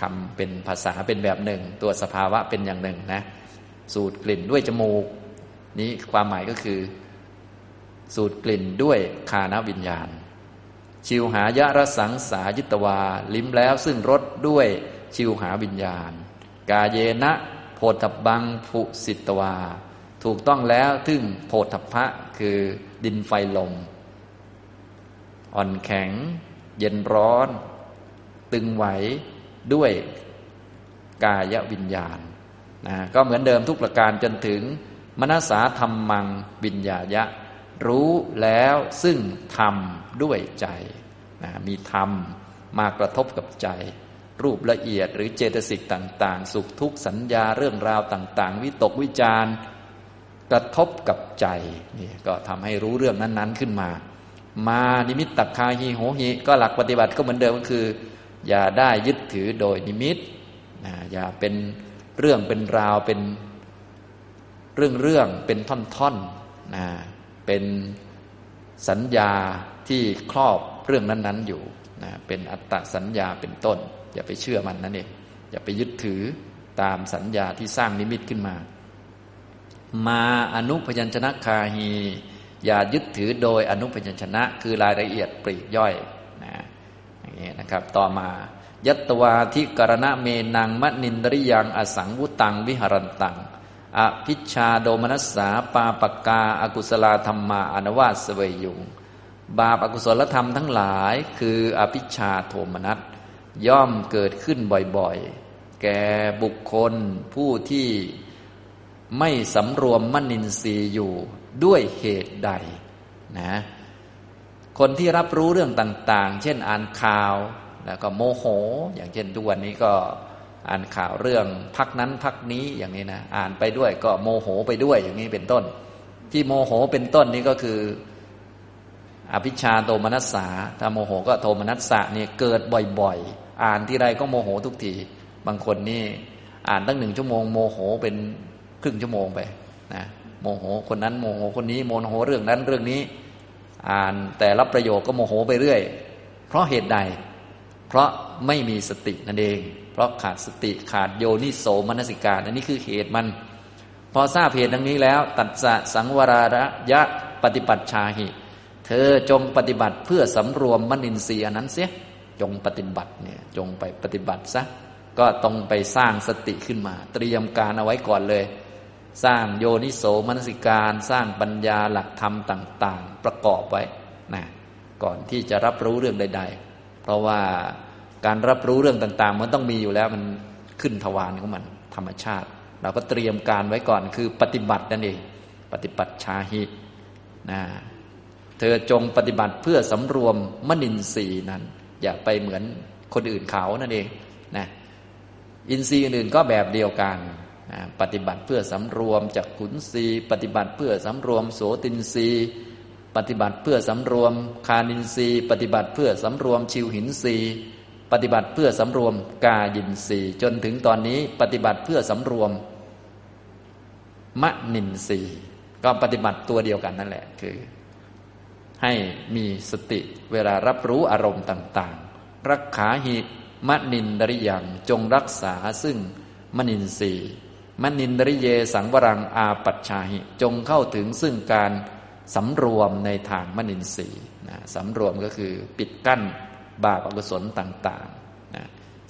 คำเป็นภาษาเป็นแบบหนึ่ง ตัวสภาวะเป็นอย่างหนึ่งนะ สูดกลิ่นด้วยจมูก นี้ความหมายก็คือ สูดกลิ่นด้วยคานวิญญาณ ชิวหายะรสังสายิตวา ลิ้มแล้วซึ่งรสด้วยชิวหาวิญญาณ กาเยนะโพธบังภุสิตวา ถูกต้องแล้วทึ่งโพธพะคือดินไฟลม อ่อนแข็ง เย็นร้อน ตึงไหวด้วยกายวิญญาณนะก็เหมือนเดิมทุกประการจนถึงมนสาธรรมมังวิญญายะ รู้แล้วซึ่งธรรมด้วยใจนะมีธรรมมากระทบกับใจ รูปละเอียดหรือเจตสิกต่างๆ สุขทุกข์สัญญาเรื่องราวต่าง ๆ วิตกวิจารกระทบกับใจนี่ก็ทำให้รู้เรื่องนั้น ๆ ขึ้นมา มานิมิตตักคาฮีโหหิก็หลักปฏิบัติก็เหมือนเดิมก็คือ อย่าได้ยึดถือโดยนิมิตนะอย่าเป็นเรื่องเป็นราวเป็นเรื่องเรื่องเป็นท่อนๆนะ เป็นสัญญาที่ครอบเรื่องนั้น ๆ อยู่นะเป็นอัตตสัญญาเป็นต้น อย่าไปเชื่อมันนั่นเองอย่าไปยึดถือตามสัญญาที่สร้างนิมิตขึ้นมา มาอนุพยัญชนะคาฮีอย่ายึดถือโดยอนุพยัญชนะ คือรายละเอียดปลีกย่อยนะอย่างนี้นะครับ ต่อมายัตวาทิกรณะเมนังมะนินดริยังอสังวุตังวิหรันตัง อภิชาโดมนัสสาปาปกาอากุศลธรรมาอนวาสเวยุง บาปอากุศลธรรมทั้งหลายคืออภิชาโทมนัสย่อมเกิดขึ้นบ่อยๆ แก่บุคคลผู้ที่ไม่สำรวมมนินทรีย์อยู่ด้วยเหตุใดนะคนที่รับรู้เรื่องต่าง ๆ เช่นอ่านข่าว แล้วก็โมโห อย่างเช่นทุกวันนี้ก็ อ่านข่าวเรื่องพักนั้นพักนี้อย่างนี้นะอ่านไปด้วยก็โมโหไปด้วยอย่างนี้เป็นต้น ที่โมโหเป็นต้นนี้ก็คือ อภิชฌาโทมนัสสาถ้าโมโหก็โทมนัสสะเนี่ยเกิดบ่อยๆ อ่านทีไรก็โมโหทุกทีบางคนนี่อ่านตั้งหนึ่งชั่วโมงโมโหเป็นครึ่งชั่วโมงไปนะโมโหคนนั้นโมโหคนนี้โมโหเรื่องนั้นเรื่องนี้ อ่านแต่รับประโยชน์ก็โมโหไปเรื่อย เพราะเหตุใด เพราะไม่มีสตินั่นเอง เพราะขาดสติขาดโยนิโสมนสิการอันนี้คือเหตุมัน พอทราบเหตุดังนี้แล้ว ตัดสะสังวราระยะปฏิปัติชาหิ เธอจงปฏิบัติเพื่อสำรวมมนินทรีย์นั้นเสียจงปฏิบัติเนี่ยจงไปปฏิบัติซะก็ต้องไปสร้างสติขึ้นมา เตรียมการเอาไว้ก่อนเลย สร้างโยนิโสมนสิการ สร้างปัญญาหลักธรรมต่าง ๆ ประกอบไว้นะก่อนที่จะรับรู้เรื่องใด ๆ เพราะว่าการรับรู้เรื่องต่าง ๆ มันต้องมีอยู่แล้วมันขึ้นทวารของมันธรรมชาติ เราก็เตรียมการไว้ก่อนคือปฏิบัตินั่นเอง ปฏิบัติชาหินะเธอจงปฏิบัติเพื่อสำรวมมนินทรีย์นั้น อย่าไปเหมือนคนอื่นเขานั่นเองนะอินทรีย์อื่นก็แบบเดียวกันนะปฏิบัติเพื่อสำรวมจากขุนทรีปฏิบัติเพื่อสำรวมโสตินทรีย์ ปฏิบัติเพื่อสำรวมคานินทรีย์ปฏิบัติเพื่อสำรวมชิวหินทรีย์ปฏิบัติเพื่อสำรวมกายินทรีย์จนถึงตอนนี้ปฏิบัติเพื่อสำรวมมะนินทรีย์ก็ปฏิบัติตัวเดียวกันนั่นแหละคือ ให้มีสติเวลารับรู้อารมณ์ต่าง ๆ รักขาหิมะนินดริยังจงรักษาซึ่งมนินทรีย์มนินดริเยสังวรังอาปัชชาหิ จงเข้าถึงซึ่งการ สำรวมในทางมนินทรีย์นะสำรวมก็คือปิดกั้นบาปอกุศลต่างๆนะ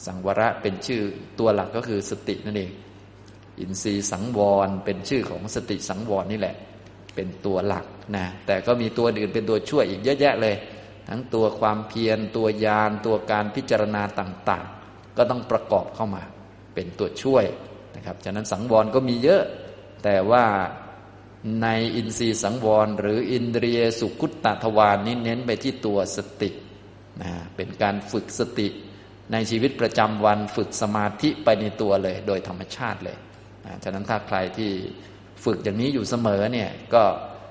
สังวระเป็นชื่อตัวหลักก็คือสตินั่นเอง อินทรีย์สังวรเป็นชื่อของสติสังวรนี่แหละ เป็นตัวหลักนะแต่ก็มีตัวอื่นเป็นตัวช่วยอีกเยอะแยะเลย ทั้งตัวความเพียรตัวยานตัวการพิจารณาต่างๆ ก็ต้องประกอบเข้ามาเป็นตัวช่วยนะครับฉะนั้นสังวรก็มีเยอะ แต่ว่า ในอินทรีย์สังวร หรืออินเดียสุขุตตทวานนี้เน้นไปที่ตัวสตินะเป็นการฝึกสติในชีวิตประจำวันฝึกสมาธิไปในตัวเลย โดยธรรมชาติเลยนะฉะนั้นถ้าใครที่ฝึกอย่างนี้อยู่เสมอเนี่ยก็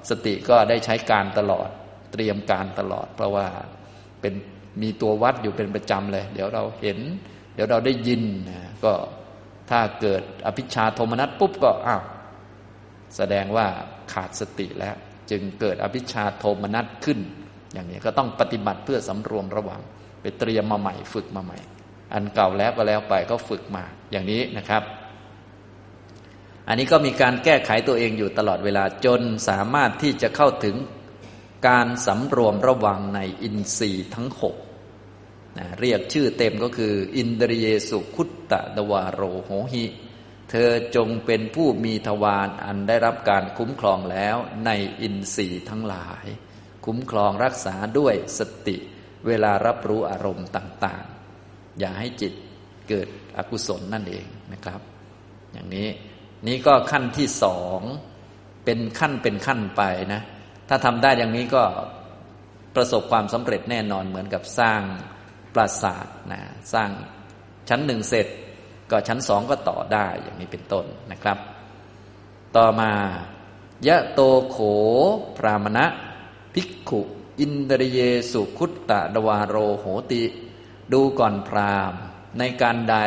สติก็ได้ใช้การตลอดเตรียมการตลอด เพราะว่าเป็นมีตัววัดอยู่เป็นประจำเลย เดี๋ยวเราเห็น เดี๋ยวเราได้ยินนะก็ถ้าเกิดอภิชาโทมนัสปุ๊บก็อ้าว แสดงว่าขาดสติแล้ว จึงเกิดอภิชาโทมนัสขึ้น อย่างนี้ก็ต้องปฏิบัติเพื่อสำรวมระวัง ไปเตรียมมาใหม่ฝึกมาใหม่ อันเก่าแล้วก็แล้วไปก็ฝึกมาอย่างนี้นะครับ อันนี้ก็มีการแก้ไขตัวเองอยู่ตลอดเวลาจนสามารถที่จะเข้าถึงการสำรวมระวังในอินทรีย์ทั้งหกนะเรียกชื่อเต็มก็คือ อินเดรเยสุคุตตะดวาโรโหหิ เธอจงเป็นผู้มีทวารอันได้รับการคุ้มครองแล้วในอินทรีย์ทั้งหลาย คุ้มครองรักษาด้วยสติ เวลารับรู้อารมณ์ต่าง ๆ อย่าให้จิตเกิดอกุศลนั่นเองนะครับ อย่างนี้นี้ก็ขั้นที่สองเป็นขั้นเป็นขั้นไปนะ ถ้าทำได้อย่างนี้ก็ประสบความสำเร็จแน่นอนเหมือนกับสร้างปราสาทนะสร้างชั้นหนึ่งเสร็จ ก็ชั้นสองก็ต่อได้อย่างนี้เป็นต้นนะครับ ต่อมายะโตโขพรามณะภิกขุ อินเดรเยสุคุตตะดวาโรโหติ ดูก่อนพรามในการใด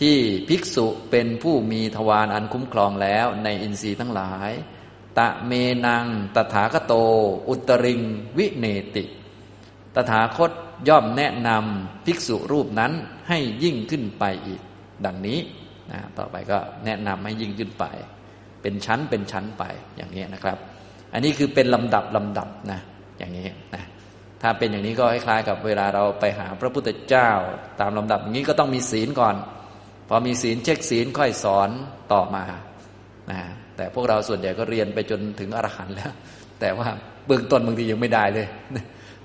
ที่ภิกษุเป็นผู้มีทวารอันคุ้มครองแล้วในอินทรีย์ทั้งหลาย ตะเมนัง ตถาคโต อุตริง วิเนติ ตถาคตย่อมแนะนำภิกษุรูปนั้นให้ยิ่งขึ้นไปอีก ดังนี้นะต่อไปก็แนะนำให้ยิ่งขึ้นไป เป็นชั้นเป็นชั้นไปอย่างนี้นะครับ อันนี้คือเป็นลำดับลำดับนะอย่างนี้นะถ้าเป็นอย่างนี้ก็คล้ายๆกับเวลาเราไปหาพระพุทธเจ้า ตามลำดับอย่างนี้ก็ต้องมีศีลก่อน พอมีศีลเช็คศีลค่อยสอนต่อมานะแต่พวกเราส่วนใหญ่ก็เรียนไปจนถึงอรหันต์แล้ว แต่ว่าเบื้องต้นบางทียังไม่ได้เลย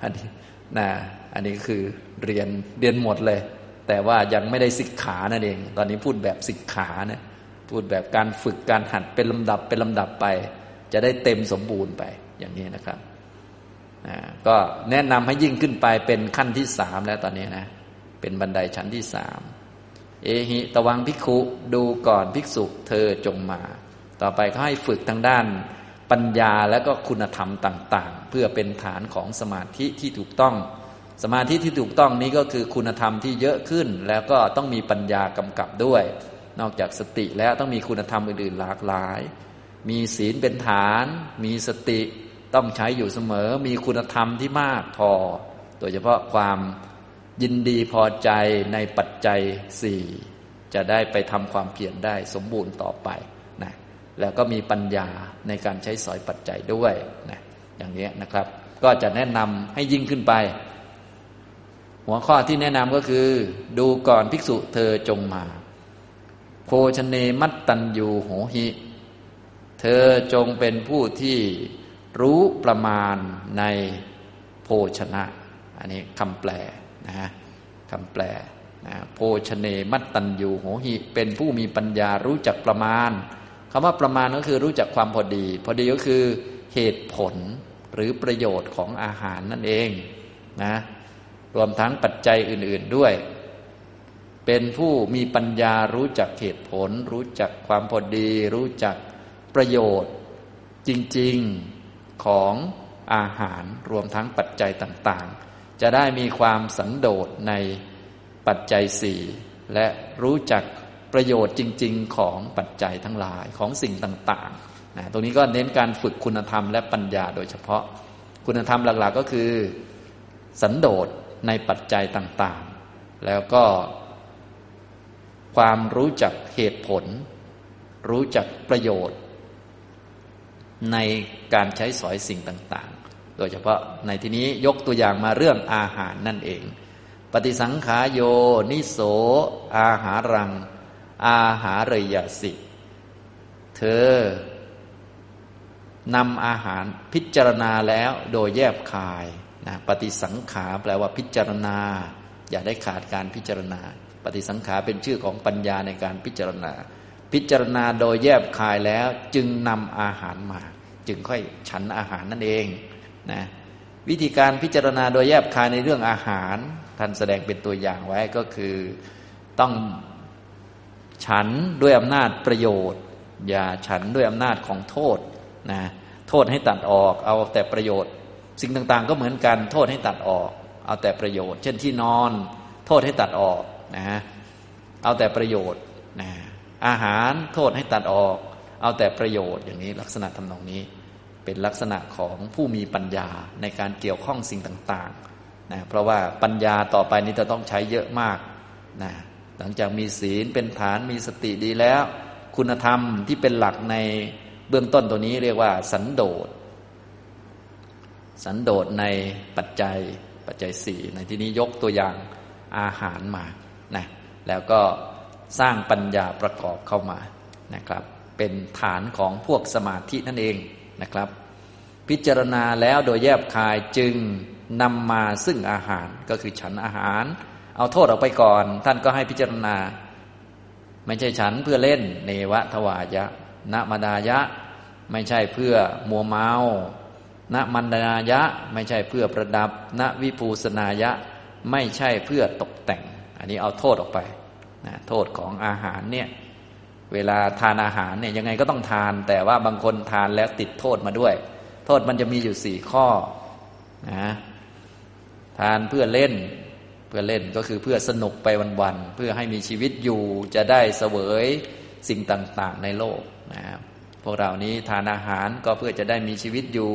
อันนี้นะ อันนี้คือเรียนเรียนหมดเลย แต่ว่ายังไม่ได้สิกขานั่นเอง ตอนนี้พูดแบบสิกขานะพูดแบบการฝึกการหัดเป็นลำดับเป็นลำดับไป จะได้เต็มสมบูรณ์ไปอย่างนี้นะครับก็แนะนำให้ยิ่งขึ้นไปเป็นขั้นที่สามแล้วตอนนี้นะ เป็นบันไดชั้นที่สามเอหิตวังภิกขุดูก่อนภิกษุเธอจงมา ต่อไปเขาให้ฝึกทางด้านปัญญาและก็คุณธรรมต่าง ๆ เพื่อเป็นฐานของสมาธิที่ถูกต้อง สมาธิที่ถูกต้องนี้ก็คือคุณธรรมที่เยอะขึ้น แล้วก็ต้องมีปัญญากำกับด้วย นอกจากสติแล้วต้องมีคุณธรรมอื่นๆหลากหลาย มีศีลเป็นฐาน มีสติต้องใช้อยู่เสมอ มีคุณธรรมที่มากพอ โดยเฉพาะความยินดีพอใจในปัจจัยสี่จะได้ไปทำความเพียรได้สมบูรณ์ต่อไปนะแล้วก็มีปัญญาในการใช้สอยปัจจัยด้วยนะอย่างนี้นะครับ ก็จะแนะนำให้ยิ่งขึ้นไป หัวข้อที่แนะนำก็คือ ดูก่อนภิกษุเธอจงมา โคชเนมัตตัญยูโหหิ เธอจงเป็นผู้ที่รู้ประมาณในโภชนะ อันนี้คำแปลนะคำแปลนะโพชเนมัตตัญยูโหหิ เป็นผู้มีปัญญารู้จักประมาณคำว่าประมาณก็คือรู้จักความพอดี พอดีก็คือเหตุผลหรือประโยชน์ของอาหารนั่นเองนะ รวมทั้งปัจจัยอื่น ๆด้วย เป็นผู้มีปัญญารู้จักเหตุผล รู้จักความพอดี รู้จักประโยชน์ จริง ๆ ของอาหารรวมทั้งปัจจัยต่างๆ จะได้มีความสันโดษในปัจจัยสี่และรู้จักประโยชน์จริง ๆ ของปัจจัยทั้งหลายของสิ่งต่างๆนะตรงนี้ก็เน้นการฝึกคุณธรรมและปัญญาโดยเฉพาะ คุณธรรมหลักๆก็คือ สันโดษ ในปัจจัยต่างๆ แล้วก็ ความรู้จักเหตุผล รู้จักประโยชน์ ในการใช้สอยสิ่งต่างๆ โดยเฉพาะในที่นี้ยกตัวอย่างมาเรื่องอาหารนั่นเอง ปฏิสังขาโย นิโส อาหารัง อาหารยสิ เธอนำอาหารพิจารณาแล้วโดยแยบคาย นะปฏิสังขาแปลว่าพิจารณา อย่าได้ขาดการพิจารณา ปฏิสังขาเป็นชื่อของปัญญาในการพิจารณา พิจารณาโดยแยบคายแล้วจึงนำอาหารมา จึงค่อยฉันอาหารนั่นเองนะวิธีการพิจารณาโดยแยบคายในเรื่องอาหาร ท่านแสดงเป็นตัวอย่างไว้ก็คือต้องฉันด้วยอำนาจประโยชน์ อย่าฉันด้วยอำนาจของโทษนะโทษให้ตัดออกเอาแต่ประโยชน์ สิ่งต่างๆ ก็เหมือนกัน โทษให้ตัดออก เอาแต่ประโยชน์ เช่นที่นอน โทษให้ตัดออกนะเอาแต่ประโยชน์นะอาหารโทษให้ตัดออก เอาแต่ประโยชน์อย่างนี้ลักษณะทำนองนี้ เป็นลักษณะของผู้มีปัญญาในการเกี่ยวข้องสิ่งต่างๆนะเพราะว่าปัญญาต่อไปนี้จะต้องใช้เยอะมากนะหลังจากมีศีลเป็นฐานมีสติดีแล้ว คุณธรรมที่เป็นหลักในเบื้องต้นตัวนี้เรียกว่าสันโดษ สันโดษในปัจจัยปัจจัยสี่ในที่นี้ยกตัวอย่างอาหารมานะแล้วก็สร้างปัญญาประกอบเข้ามานะครับ เป็นฐานของพวกสมาธินั่นเองนะครับ พิจารณาแล้วโดยแยบคายจึงนำมาซึ่งอาหารก็คือฉันอาหาร เอาโทษออกไปก่อน ท่านก็ให้พิจารณา ไม่ใช่ฉันเพื่อเล่น เนวะทวายะนมดายะ ไม่ใช่เพื่อมัวเมา ณมันดายะไม่ใช่เพื่อประดับ ณวิภูสนายะไม่ใช่เพื่อตกแต่ง อันนี้เอาโทษออกไปนะโทษของอาหารเนี่ยเวลาทานอาหารเนี่ยยังไงก็ต้องทาน แต่ว่าบางคนทานแล้วติดโทษมาด้วย โทษมันจะมีอยู่สี่ข้อนะทานเพื่อเล่นเพื่อเล่นก็คือเพื่อสนุกไปวันๆเพื่อให้มีชีวิตอยู่จะได้เสวยสิ่งต่างๆในโลกนะครับพวกเรานี้ทานอาหารก็เพื่อจะได้มีชีวิตอยู่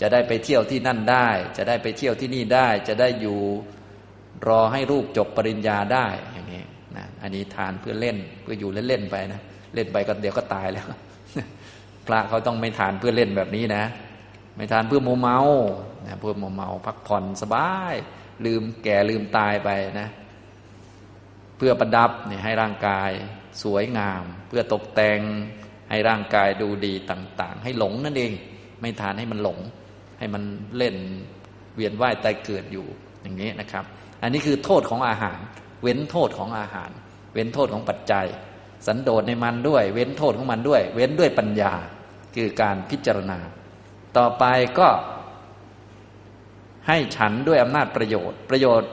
จะได้ไปเที่ยวที่นั่นได้ จะได้ไปเที่ยวที่นี่ได้ จะได้อยู่รอให้ลูกจบปริญญาได้อย่างนี้นะอันนี้ทานเพื่อเล่นเพื่ออยู่เล่นๆไปนะเล่นไปก็เดี๋ยวก็ตายแล้ว พระเขาต้องไม่ทานเพื่อเล่นแบบนี้นะ ไม่ทานเพื่อโมเมานะเพื่อโมเมา พักผ่อนสบาย ลืมแก่ลืมตายไปนะ เพื่อประดับเนี่ยให้ร่างกายสวยงาม เพื่อตกแต่งให้ร่างกายดูดีต่าง ๆ ให้หลงนั่นเอง ไม่ทานให้มันหลง ให้มันเล่นเวียนว่ายตายเกิดอยู่อย่างนี้นะครับ อันนี้คือโทษของอาหาร เว้นโทษของอาหาร เว้นโทษของปัจจัย สันโดษในมันด้วย เว้นโทษของมันด้วย เว้นด้วยปัญญาคือการพิจารณา ต่อไปก็ให้ฉันด้วยอำนาจประโยชน์ ประโยชน์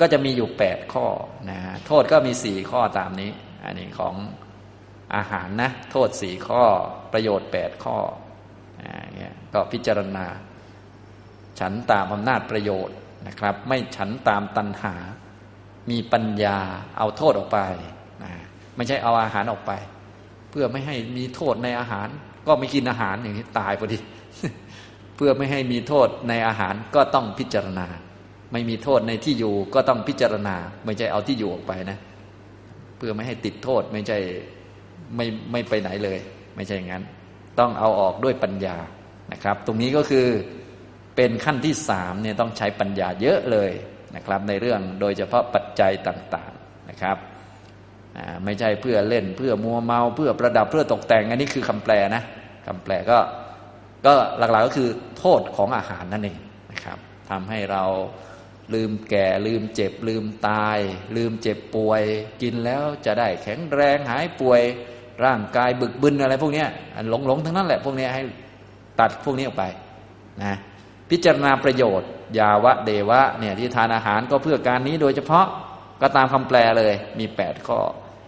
ก็จะมีอยู่แปดข้อนะโทษก็มีสี่ข้อตามนี้ อันนี้ของอาหารนะ โทษสี่ข้อประโยชน์แปดข้อเนี่ยก็พิจารณา ฉันตามอำนาจประโยชน์นะครับ ไม่ฉันตามตัณหา มีปัญญาเอาโทษออกไปนะไม่ใช่เอาอาหารออกไป เพื่อไม่ให้มีโทษในอาหาร ก็ไม่กินอาหารอย่างนี้ตายพอดี เพื่อไม่ให้มีโทษในอาหารก็ต้องพิจารณา ไม่มีโทษในที่อยู่ก็ต้องพิจารณา ไม่ใช่เอาที่อยู่ออกไปนะ เพื่อไม่ให้ติดโทษไม่ใช่ไม่ไม่ไปไหนเลย ไม่ใช่อย่างนั้น ต้องเอาออกด้วยปัญญานะครับ ตรงนี้ก็คือ เป็นขั้นที่สามเนี่ยต้องใช้ปัญญาเยอะเลยนะครับ ในเรื่องโดยเฉพาะปัจจัยต่างๆนะครับไม่ใช่เพื่อเล่นเพื่อมัวเมาเพื่อประดับเพื่อตกแต่ง อันนี้คือคำแปลนะคำแปลก็ก็หลักๆก็คือโทษของอาหารนั่นเองนะครับทำให้เราลืมแก่ลืมเจ็บ ลืมตาย ลืมเจ็บป่วย กินแล้วจะได้แข็งแรงหายป่วย ร่างกายบึกบึนอะไรพวกนี้หลงหลงทั้งนั้นแหละพวกนี้ให้ตัดพวกนี้ออกไปนะ พิจารณาประโยชน์ ยาวะเดวะเนี่ยที่ทานอาหารก็เพื่อการนี้โดยเฉพาะก็ตามคำแปลเลยมีแปดข้อ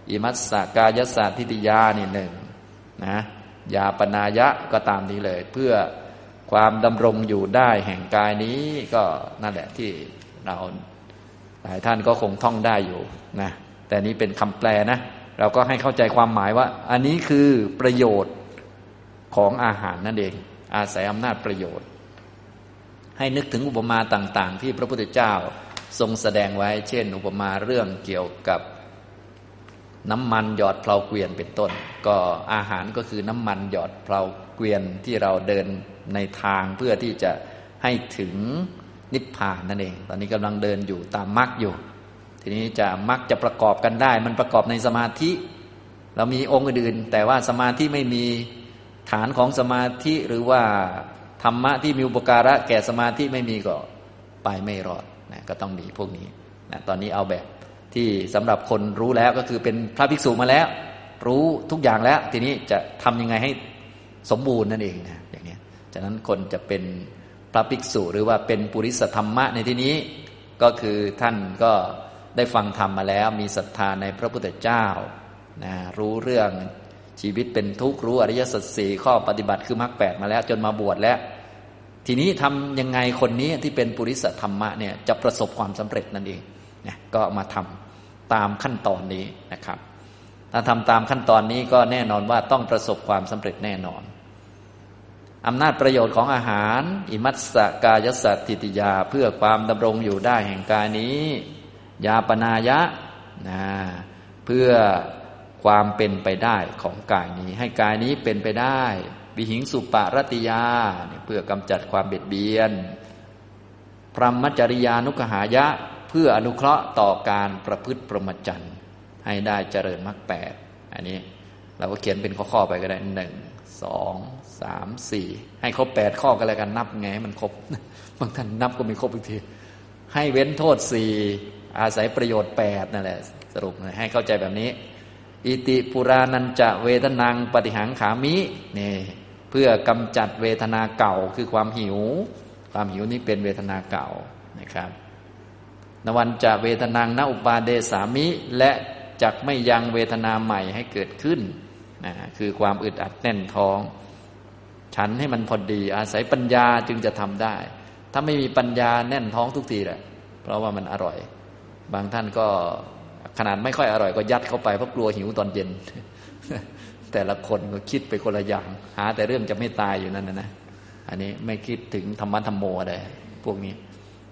อิมัสสกายสาทิติยานี่หนึ่งนะยาปนายะก็ตามนี้เลย เพื่อความดำรงอยู่ได้แห่งกายนี้ก็นั่นแหละที่เราหลายท่านก็คงท่องได้อยู่นะแต่นี้เป็นคำแปลนะ เราก็ให้เข้าใจความหมายว่า อันนี้คือประโยชน์ของอาหารนั่นเอง อาศัยอำนาจประโยชน์ ให้นึกถึงอุปมาต่าง ๆ ที่พระพุทธเจ้าทรงแสดงไว้ เช่น อุปมาเรื่องเกี่ยวกับน้ำมันหยอดเพลาเกวียนเป็นต้น ก็อาหารก็คือน้ำมันหยอดเพลาเกวียนที่เราเดินในทางเพื่อที่จะให้ถึงนิพพานนั่นเอง ตอนนี้กำลังเดินอยู่ตามมรรคอยู่ ทีนี้จะมรรคจะประกอบกันได้ มันประกอบในสมาธิ เรามีองค์อื่นแต่ว่าสมาธิไม่มีฐานของสมาธิหรือว่า ธรรมะที่มีอุปการะแก่สมาธิไม่มีก็ไปไม่รอดนะก็ต้องมีพวกนี้นะตอนนี้เอาแบบที่สำหรับคนรู้แล้วก็คือเป็นพระภิกษุมาแล้ว รู้ทุกอย่างแล้ว ทีนี้จะทำยังไงให้สมบูรณ์นั่นเองนะอย่างนี้ฉะนั้นคนจะเป็นพระภิกษุหรือว่าเป็นปุริสธรรมะในที่นี้ก็คือท่านก็ได้ฟังธรรมมาแล้ว มีศรัทธาในพระพุทธเจ้านะรู้เรื่อง ชีวิตเป็นทุกข์รู้อริยสัจสี่ข้อปฏิบัติคือมรรคแปดมาแล้ว จนมาบวชแล้ว ทีนี้ทำยังไงคนนี้ที่เป็นปุริสธรรมะเนี่ยจะประสบความสำเร็จนั่นเองนะก็มาทำตามขั้นตอนนี้นะครับ ถ้าทำตามขั้นตอนนี้ก็แน่นอนว่าต้องประสบความสำเร็จแน่นอนอำนาจประโยชน์ของอาหาร อิมัสสกายสัตติติยาเพื่อความดำรงอยู่ได้แห่งกายนี้ ยาปนายะนะเพื่อ ความเป็นไปได้ของกายนี้ ให้กายนี้เป็นไปได้ วิหิงสุปารติยาเพื่อกำจัดความเบียดเบียน พรหมจริยานุขหายะ เพื่ออนุเคราะห์ต่อการประพฤติประมจันให้ได้เจริญมรรคแปดอันนี้เราก็เขียนเป็นข้อๆไปก็ได้หนึ่งสองสามสี่ให้ครบแปดข้อกันแล้วกันนับไงมันครบบางท่านนับก็ไม่ครบอีกทีให้เว้นโทษสี่อาศัยประโยชน์แปดนั่นแหละ สรุปให้เข้าใจแบบนี้ อิติปุรานันจะเวทนังปฏิหังขามินี่เพื่อกำจัดเวทนาเก่าคือความหิว ความหิวนี้เป็นเวทนาเก่านะครับนวันจะเวทนังนอุปาเดสามิ และจักไม่ยังเวทนาใหม่ให้เกิดขึ้นนะคือความอึดอัดแน่นท้อง ฉันให้มันพอดี อาศัยปัญญาจึงจะทำได้ ถ้าไม่มีปัญญาแน่นท้องทุกทีแหละเพราะว่ามันอร่อย บางท่านก็ ขนาดไม่ค่อยอร่อยก็ยัดเข้าไปเพราะกลัวหิวตอนเย็น แต่ละคนก็คิดไปคนละอย่าง หา แต่เรื่องจะไม่ตายอยู่นั่นนะนะอันนี้ไม่คิดถึงธรรมะธรรมโมอะไรพวกนี้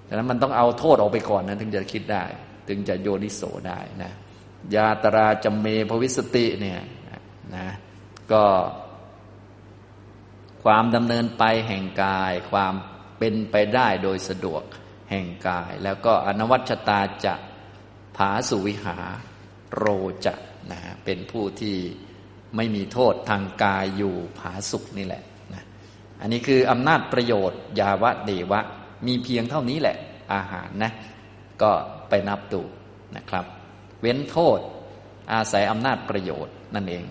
ดังนั้นมันต้องเอาโทษออกไปก่อนนะถึงจะคิดได้ ถึงจะโยนิโสได้นะยาตราจำเมภวิสติเนี่ยนะก็ความดำเนินไปแห่งกาย ความเป็นไปได้โดยสะดวกแห่งกาย แล้วก็อนวัชตาจะ ผาสุวิหาโรจะนะเป็นผู้ที่ไม่มีโทษทางกายอยู่ผาสุกนี่แหละนะอันนี้คืออำนาจประโยชน์ ยาวะเดวะ มีเพียงเท่านี้แหละอาหารนะ ก็ไปนับดูนะครับ เว้นโทษอาศัยอำนาจประโยชน์นั่นเอง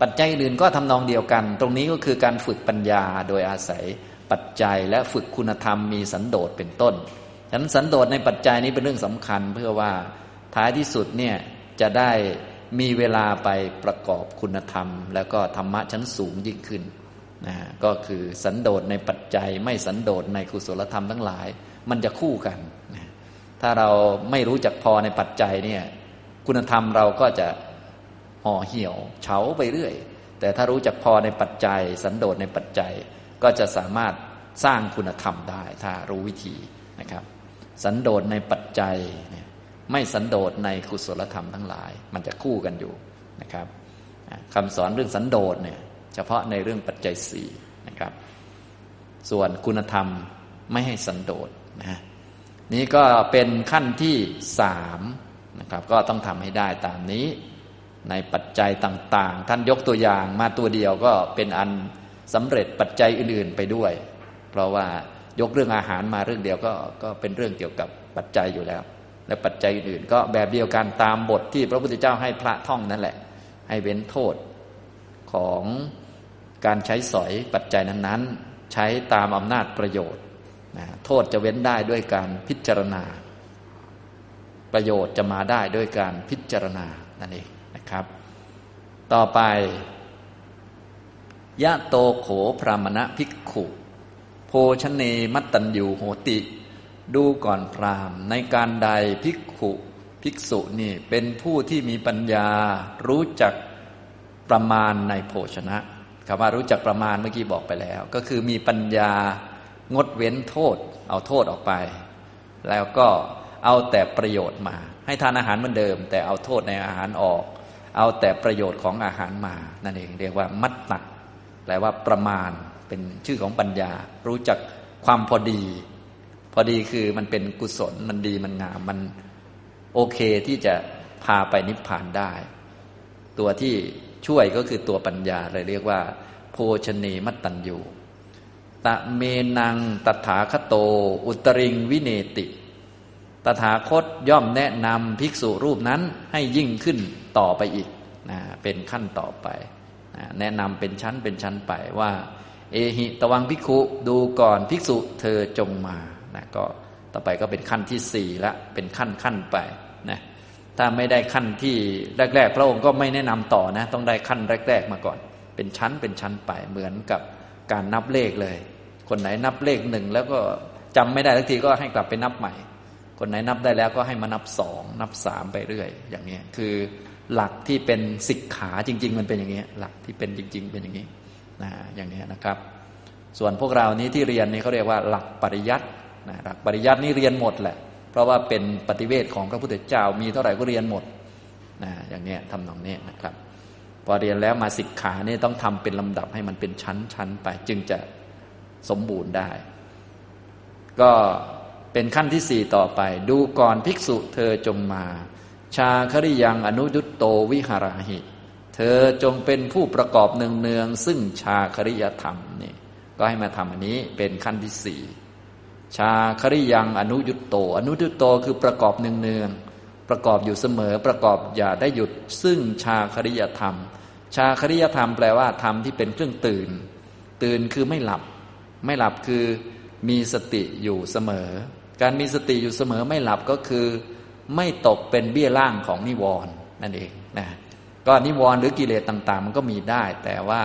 ปัจจัยอื่นก็ทำนองเดียวกัน ตรงนี้ก็คือการฝึกปัญญาโดยอาศัยปัจจัยและฝึกคุณธรรมมีสันโดษเป็นต้นฉะนั้นสันโดษในปัจจัยนี้เป็นเรื่องสำคัญเพื่อว่า ท้ายที่สุดเนี่ยจะได้มีเวลาไปประกอบคุณธรรม แล้วก็ธรรมะชั้นสูงยิ่งขึ้นนะก็คือสันโดษในปัจจัย ไม่สันโดษในกุศลธรรมทั้งหลาย มันจะคู่กันนะถ้าเราไม่รู้จักพอในปัจจัยเนี่ยคุณธรรมเราก็จะห่อเหี่ยวเฉาไปเรื่อย แต่ถ้ารู้จักพอในปัจจัย สันโดษในปัจจัย ก็จะสามารถสร้างคุณธรรมได้ ถ้ารู้วิธีนะครับ สันโดษในปัจจัย ไม่สันโดษในกุศลธรรมทั้งหลาย มันจะคู่กันอยู่นะครับคำสอนเรื่องสันโดษเนี่ยเฉพาะในเรื่องปัจจัยสี่นะครับ ส่วนคุณธรรมไม่ให้สันโดษนะนี่ก็เป็นขั้นที่สามนะครับ ก็ต้องทำให้ได้ตามนี้ ในปัจจัยต่างๆ ท่านยกตัวอย่างมาตัวเดียวก็เป็นอันสำเร็จปัจจัยอื่นๆไปด้วย เพราะว่ายกเรื่องอาหารมาเรื่องเดียวก็ก็เป็นเรื่องเกี่ยวกับปัจจัยอยู่แล้ว และปัจจัยอื่นก็แบบเดียวกันตามบทที่พระพุทธเจ้าให้พระท่องนั่นแหละ ให้เว้นโทษของการใช้สอยปัจจัยนั้นๆ ใช้ตามอำนาจประโยชน์นะโทษจะเว้นได้ด้วยการพิจารณา ประโยชน์จะมาได้ด้วยการพิจารณานั่นเองนะครับ ต่อไปยะโตโขพรามณะภิกขุ โพชเนมัตตัญญูโหติ ดูก่อนพรามในการใดภิกขุภิกษุนี่เป็นผู้ที่มีปัญญารู้จักประมาณในโภชนะคำว่ารู้จักประมาณเมื่อกี้บอกไปแล้ว ก็คือมีปัญญางดเว้นโทษ เอาโทษออกไป แล้วก็เอาแต่ประโยชน์มา ให้ทานอาหารเหมือนเดิม แต่เอาโทษในอาหารออก เอาแต่ประโยชน์ของอาหารมา นั่นเองเรียกว่ามัตตะแปลว่าประมาณเป็นชื่อของปัญญา รู้จักความพอดี พอดีคือมันเป็นกุศลมันดีมันงามมันโอเคที่จะพาไปนิพพานได้ ตัวที่ช่วยก็คือตัวปัญญาเลยเรียกว่าโพชเนมัตตัญญูตะเมนังตถาคโต อุตริงวิเนติ ตถาคตย่อมแนะนำภิกษุรูปนั้นให้ยิ่งขึ้นต่อไปอีกนะเป็นขั้นต่อไปนะแนะนำเป็นชั้นเป็นชั้นไปว่า เอหิตวังภิกขุดูก่อนภิกษุเธอจงมา นะก็ต่อไปก็เป็นขั้นที่สี่ละเป็นขั้นขั้นไปนะถ้าไม่ได้ขั้นที่แรก ๆ พระองค์ก็ไม่แนะนำต่อนะต้องได้ขั้นแรก ๆ มาก่อน เป็นชั้นเป็นชั้นไปเหมือนกับการนับเลขเลย คนไหนนับเลขหนึ่งแล้วก็จำไม่ได้ทักทีก็ให้กลับไปนับใหม่ คนไหนนับได้แล้วก็ให้มานับสองนับสามไปเรื่อย อย่างนี้คือหลักที่เป็นสิกขาจริง ๆ มันเป็นอย่างนี้ หลักที่เป็นจริง ๆ เป็นอย่างนี้นะอย่างนี้นะครับ ส่วนพวกเรานี้ที่เรียนนี่เขาเรียกว่าหลักปริยัติ นะหลักปริยัตินี่เรียนหมดแหละ เพราะว่าเป็นปฏิเวทของพระพุทธเจ้ามีเท่าไหร่ก็เรียนหมดนะอย่างนี้ทำนองนี้นะครับ พอเรียนแล้วมาสิกขาเนี่ยต้องทำเป็นลำดับให้มันเป็นชั้นชั้นไป จึงจะสมบูรณ์ได้ ก็เป็นขั้นที่สี่ต่อไป ดูก่อนภิกษุเธอจงมา ชาคริยังอนุยุตโตวิหาราหิ เธอจงเป็นผู้ประกอบเนืองๆซึ่งชาคริยธรรมนี่ก็ให้มาทำอันนี้เป็นขั้นที่สี่ ชาคริยังอนุยุตโต อนุยุตโตคือประกอบเนืองๆประกอบอยู่เสมอประกอบอย่าได้หยุด ซึ่งชาคริยธรรม ชาคริยธรรมแปลว่าธรรมที่เป็นเครื่องตื่น ตื่นคือไม่หลับ ไม่หลับคือมีสติอยู่เสมอ การมีสติอยู่เสมอไม่หลับก็คือ ไม่ตกเป็นเบี้ยล่างของนิวรณ์นั่นเองนะก็นิวรณ์หรือกิเลสต่าง ๆ มันก็มีได้ แต่ว่า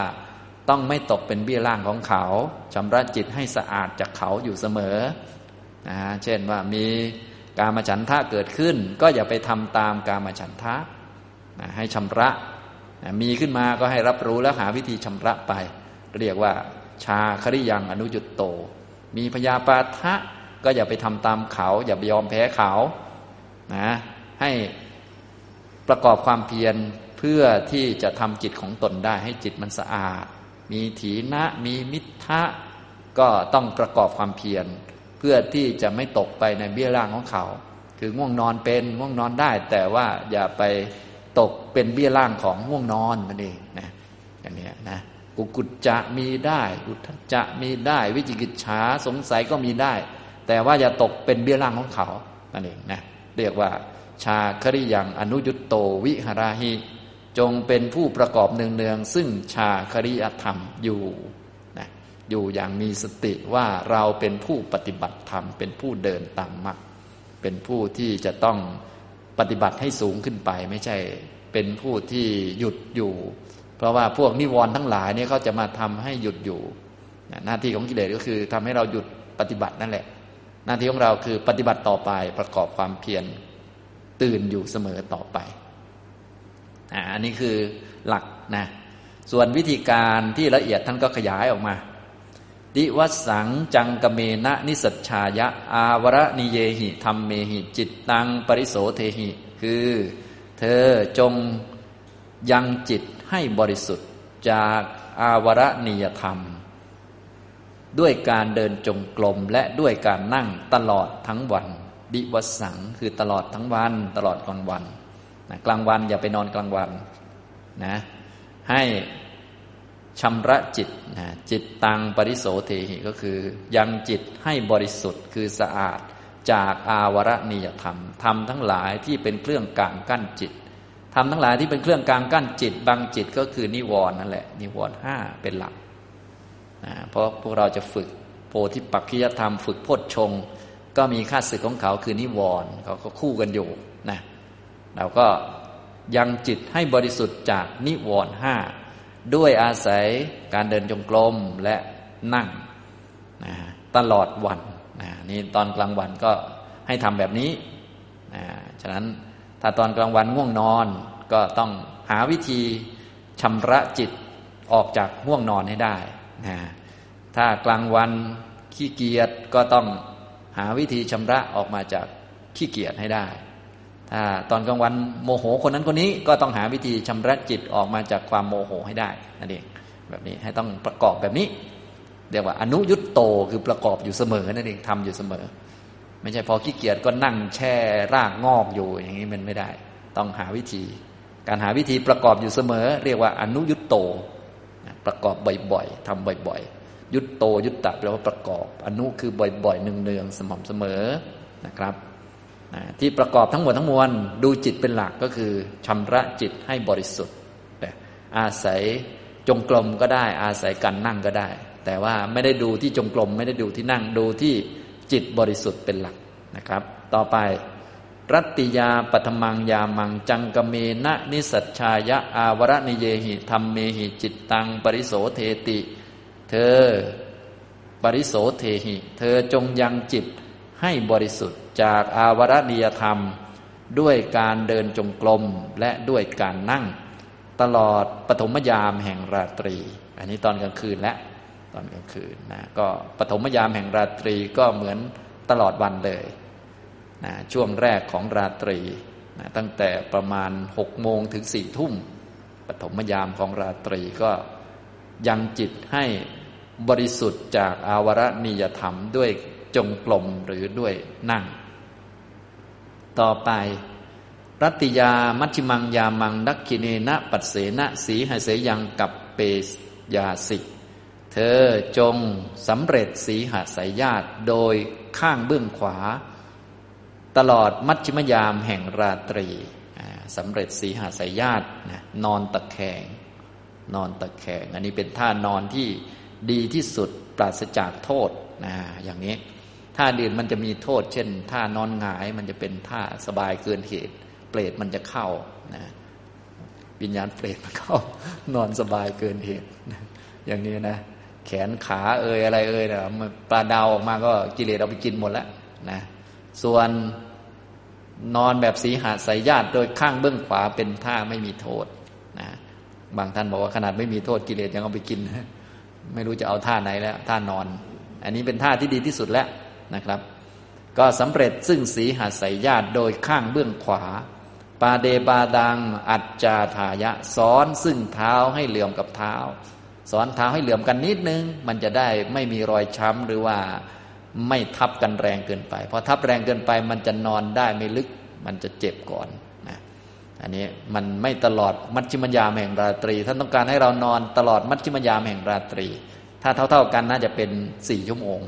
ต้องไม่ตกเป็นเบี้ยล่างของเขาชำระจิตให้สะอาดจากเขาอยู่เสมอนะเช่นว่ามีกามฉันทะเกิดขึ้น ก็อย่าไปทำตามกามฉันทะนะให้ชำระนะมีขึ้นมาก็ให้รับรู้แล้วหาวิธีชำระไป เรียกว่า ชาคริยังอนุยุตโต มีพยาปาทะก็อย่าไปทำตามเขา อย่าไปยอมแพ้เขานะให้ประกอบความเพียรเพื่อที่จะทำจิตของตนได้ให้จิตมันสะอาด มีถีนะมีมิทะก็ต้องประกอบความเพียร เพื่อที่จะไม่ตกไปในเบี้ยล่างของเขา คือง่วงนอนเป็นง่วงนอนได้ แต่ว่าอย่าไปตกเป็นเบี้ยล่างของง่วงนอนนั่นเองนะอย่างนี้นะกุกุจจะมีได้อุทจะมีได้ วิจิกิจฉาสงสัยก็มีได้ แต่ว่าอย่าตกเป็นเบี้ยล่างของเขานั่นเองนะเรียกว่าชาคริยังอนุยุตโตวิหราหิ จงเป็นผู้ประกอบเนืองๆซึ่งชาคริยธรรมอยู่นะอยู่อย่างมีสติว่าเราเป็นผู้ปฏิบัติธรรม เป็นผู้เดินตามมรรคเป็นผู้ที่จะต้องปฏิบัติให้สูงขึ้นไป ไม่ใช่เป็นผู้ที่หยุดอยู่ เพราะว่าพวกนิวรณ์ทั้งหลายเนี่ยเขาจะมาทำให้หยุดอยู่หน้าที่ของกิเลสก็คือทำให้เราหยุดปฏิบัตินั่นแหละ หน้าที่ของเราคือปฏิบัติต่อไปประกอบความเพียรตื่นอยู่เสมอต่อไป อันนี้คือหลักนะส่วนวิธีการที่ละเอียดท่านก็ขยายออกมา ดิวัสังจังกเมนะนิสัชชายะ อาวรนิเยหิธรรมเมหิ จิตตังปริโสเทหิ คือเธอจงยังจิตให้บริสุทธิ์จากอาวรนิยธรรม ด้วยการเดินจงกรมและด้วยการนั่งตลอดทั้งวัน ดิวสังคือตลอดทั้งวัน ตลอดกลางวันนะกลางวันอย่าไปนอนกลางวันนะให้ชำระจิตนะจิตตังปริโสเทหิก็คือ ยังจิตให้บริสุทธิ์คือสะอาดจากอาวรณียธรรมทำทั้งหลายที่เป็นเครื่องกลางกั้นจิตทำทั้งหลายที่เป็นเครื่องกลางกั้นจิตบางจิตก็คือนิวรณ์นั่นแหละ นิวรณ์ห้าเป็นหลักนะเพราะพวกเราจะฝึกโพธิปักขิยธรรม ฝึกพจชงก็มีค่าศึกของเขาคือนิวรณ์เขาก็คู่กันอยู่นะ เราก็ยังจิตให้บริสุทธิ์จากนิวรณ์ห้าด้วยอาศัยการเดินจงกรมและนั่งนะตลอดวันนะนี่ตอนกลางวันก็ให้ทำแบบนี้นะฉะนั้นถ้าตอนกลางวันง่วงนอนก็ต้องหาวิธีชำระจิตออกจากง่วงนอนให้ได้นะถ้ากลางวันขี้เกียจก็ต้องหาวิธีชำระออกมาจากขี้เกียจให้ได้ ถ้าตอนกลางวันโมโหคนนั้นคนนี้ก็ต้องหาวิธีชำระจิตออกมาจากความโมโหให้ได้นั่นเองแบบนี้ให้ต้องประกอบแบบนี้เรียกว่าอนุยุตโตคือประกอบอยู่เสมอนั่นเองทำอยู่เสมอ ไม่ใช่พอขี้เกียจก็นั่งแช่รากงอกอยู่อย่างนี้มันไม่ได้ ต้องหาวิธี การหาวิธีประกอบอยู่เสมอ เรียกว่าอนุยุตโต ประกอบบ่อยๆทำบ่อยๆ ยุตโตยุตตะแปลว่าประกอบ อนุคือบ่อยๆเนืองๆสม่ำเสมอนะครับ ที่ประกอบทั้งหมดทั้งมวลดูจิตเป็นหลักก็คือชำระจิตให้บริสุทธิ์อาศัยจงกรมก็ได้ อาศัยการนั่งก็ได้ แต่ว่าไม่ได้ดูที่จงกรมไม่ได้ดูที่นั่งดูที่จิตบริสุทธิ์เป็นหลักนะครับ ต่อไป รัตติยาปัทมังยามังจังกเมนะนิสัชชายะอาวรณิเยหิธรรมเมหิจิตตัง ปริโสเทติ เธอ ปริโสเทหิ เธอจงยังจิต ให้บริสุทธิ์จากอาวรณียธรรม ด้วยการเดินจงกรมและด้วยการนั่ง ตลอดปฐมยามแห่งราตรี อันนี้ตอนกลางคืนและตอนกลางคืนนะก็ปฐมยามแห่งราตรีก็เหมือนตลอดวันเลยนะช่วงแรกของราตรีนะตั้งแต่ประมาณหกโมงถึงสี่ทุ่มปฐมยามของราตรีก็ยังจิตให้บริสุทธิ์จากอาวรณียธรรมด้วย จงกลมหรือด้วยนั่ง ต่อไปรัติยา มัชฌิมังยามังดักกิเนนะปัสเสนะสีหเสยังกับเปสยาสิก เธอจงสำเร็จสีหสายญาติโดยข้างเบื้องขวา ตลอดมัชฌิมยามแห่งราตรีสำเร็จสีหสายญาตินอนตะแคง นอนตะแคง อันนี้เป็นท่านอนที่ดีที่สุดปราศจากโทษนะอย่างนี้ ท่าดื่นมันจะมีโทษ เช่นท่านอนหงายมันจะเป็นท่าสบายเกินเหตุ เปรตมันจะเข้านะวิญญาณเปรตมันก็นอนสบายเกินเหตุ อย่างนี้นะ แขนขาเอ่ยอะไรเอ่ยเนี่ยปลาดาวออกมาก็กิเลสเอาไปกินหมดแล้วนะส่วนนอนแบบสีหาสายญาติโดยข้างเบื้องขวาเป็นท่าไม่มีโทษนะบางท่านบอกว่าขนาดไม่มีโทษกิเลสยังเอาไปกิน ไม่รู้จะเอาท่าไหนแล้ว ท่านอน อันนี้เป็นท่าที่ดีที่สุดแล้ว นะครับ ก็สำเร็จซึ่งสีหาสายญาติโดยข้างเบื้องขวา ปาเดบาดังอัจจาทายะซ้อนซึ่งเท้าให้เหลื่อมกับเท้า สอนเท้าให้เหลื่อมกันนิดนึง มันจะได้ไม่มีรอยช้ำหรือว่าไม่ทับกันแรงเกินไปพราะทับแรงเกินไปมันจะนอนได้ไม่ลึก มันจะเจ็บก่อนนะอันนี้มันไม่ตลอดมัชฌิมยามแห่งราตรี ท่านต้องการให้เรานอนตลอดมัชฌิมยามแห่งราตรี ถ้าเท่า ๆกันน่าจะเป็นสี่ชั่วโมง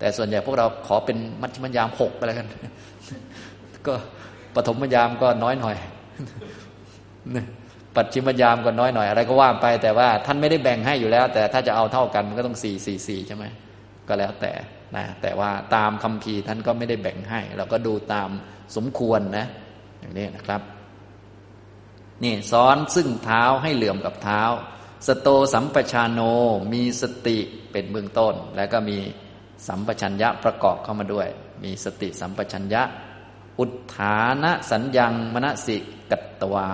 แต่ส่วนใหญ่พวกเราขอเป็นมัชฌิมยามหกไปแล้วกัน ก็ปฐมยามก็น้อยหน่อย ปัจฉิมยามก็น้อยหน่อยอะไรก็ว่าไป แต่ว่าท่านไม่ได้แบ่งให้อยู่แล้ว แต่ถ้าจะเอาเท่ากันมันก็ต้องสี่สี่สี่ใช่ไหมก็แล้วแต่นะแต่ว่าตามคำพีท่านก็ไม่ได้แบ่งให้ เราก็ดูตามสมควรนะ อย่างนี้นะครับนี่ซ้อนซึ่งเท้าให้เหลื่อมกับเท้า สโตสัมปชานโนมีสติเป็นเบื้องต้น แล้วก็มี สัมปชัญญะประกอบเข้ามาด้วย มีสติสัมปชัญญะ อุทธานะสัญญังมณสิกัตตวา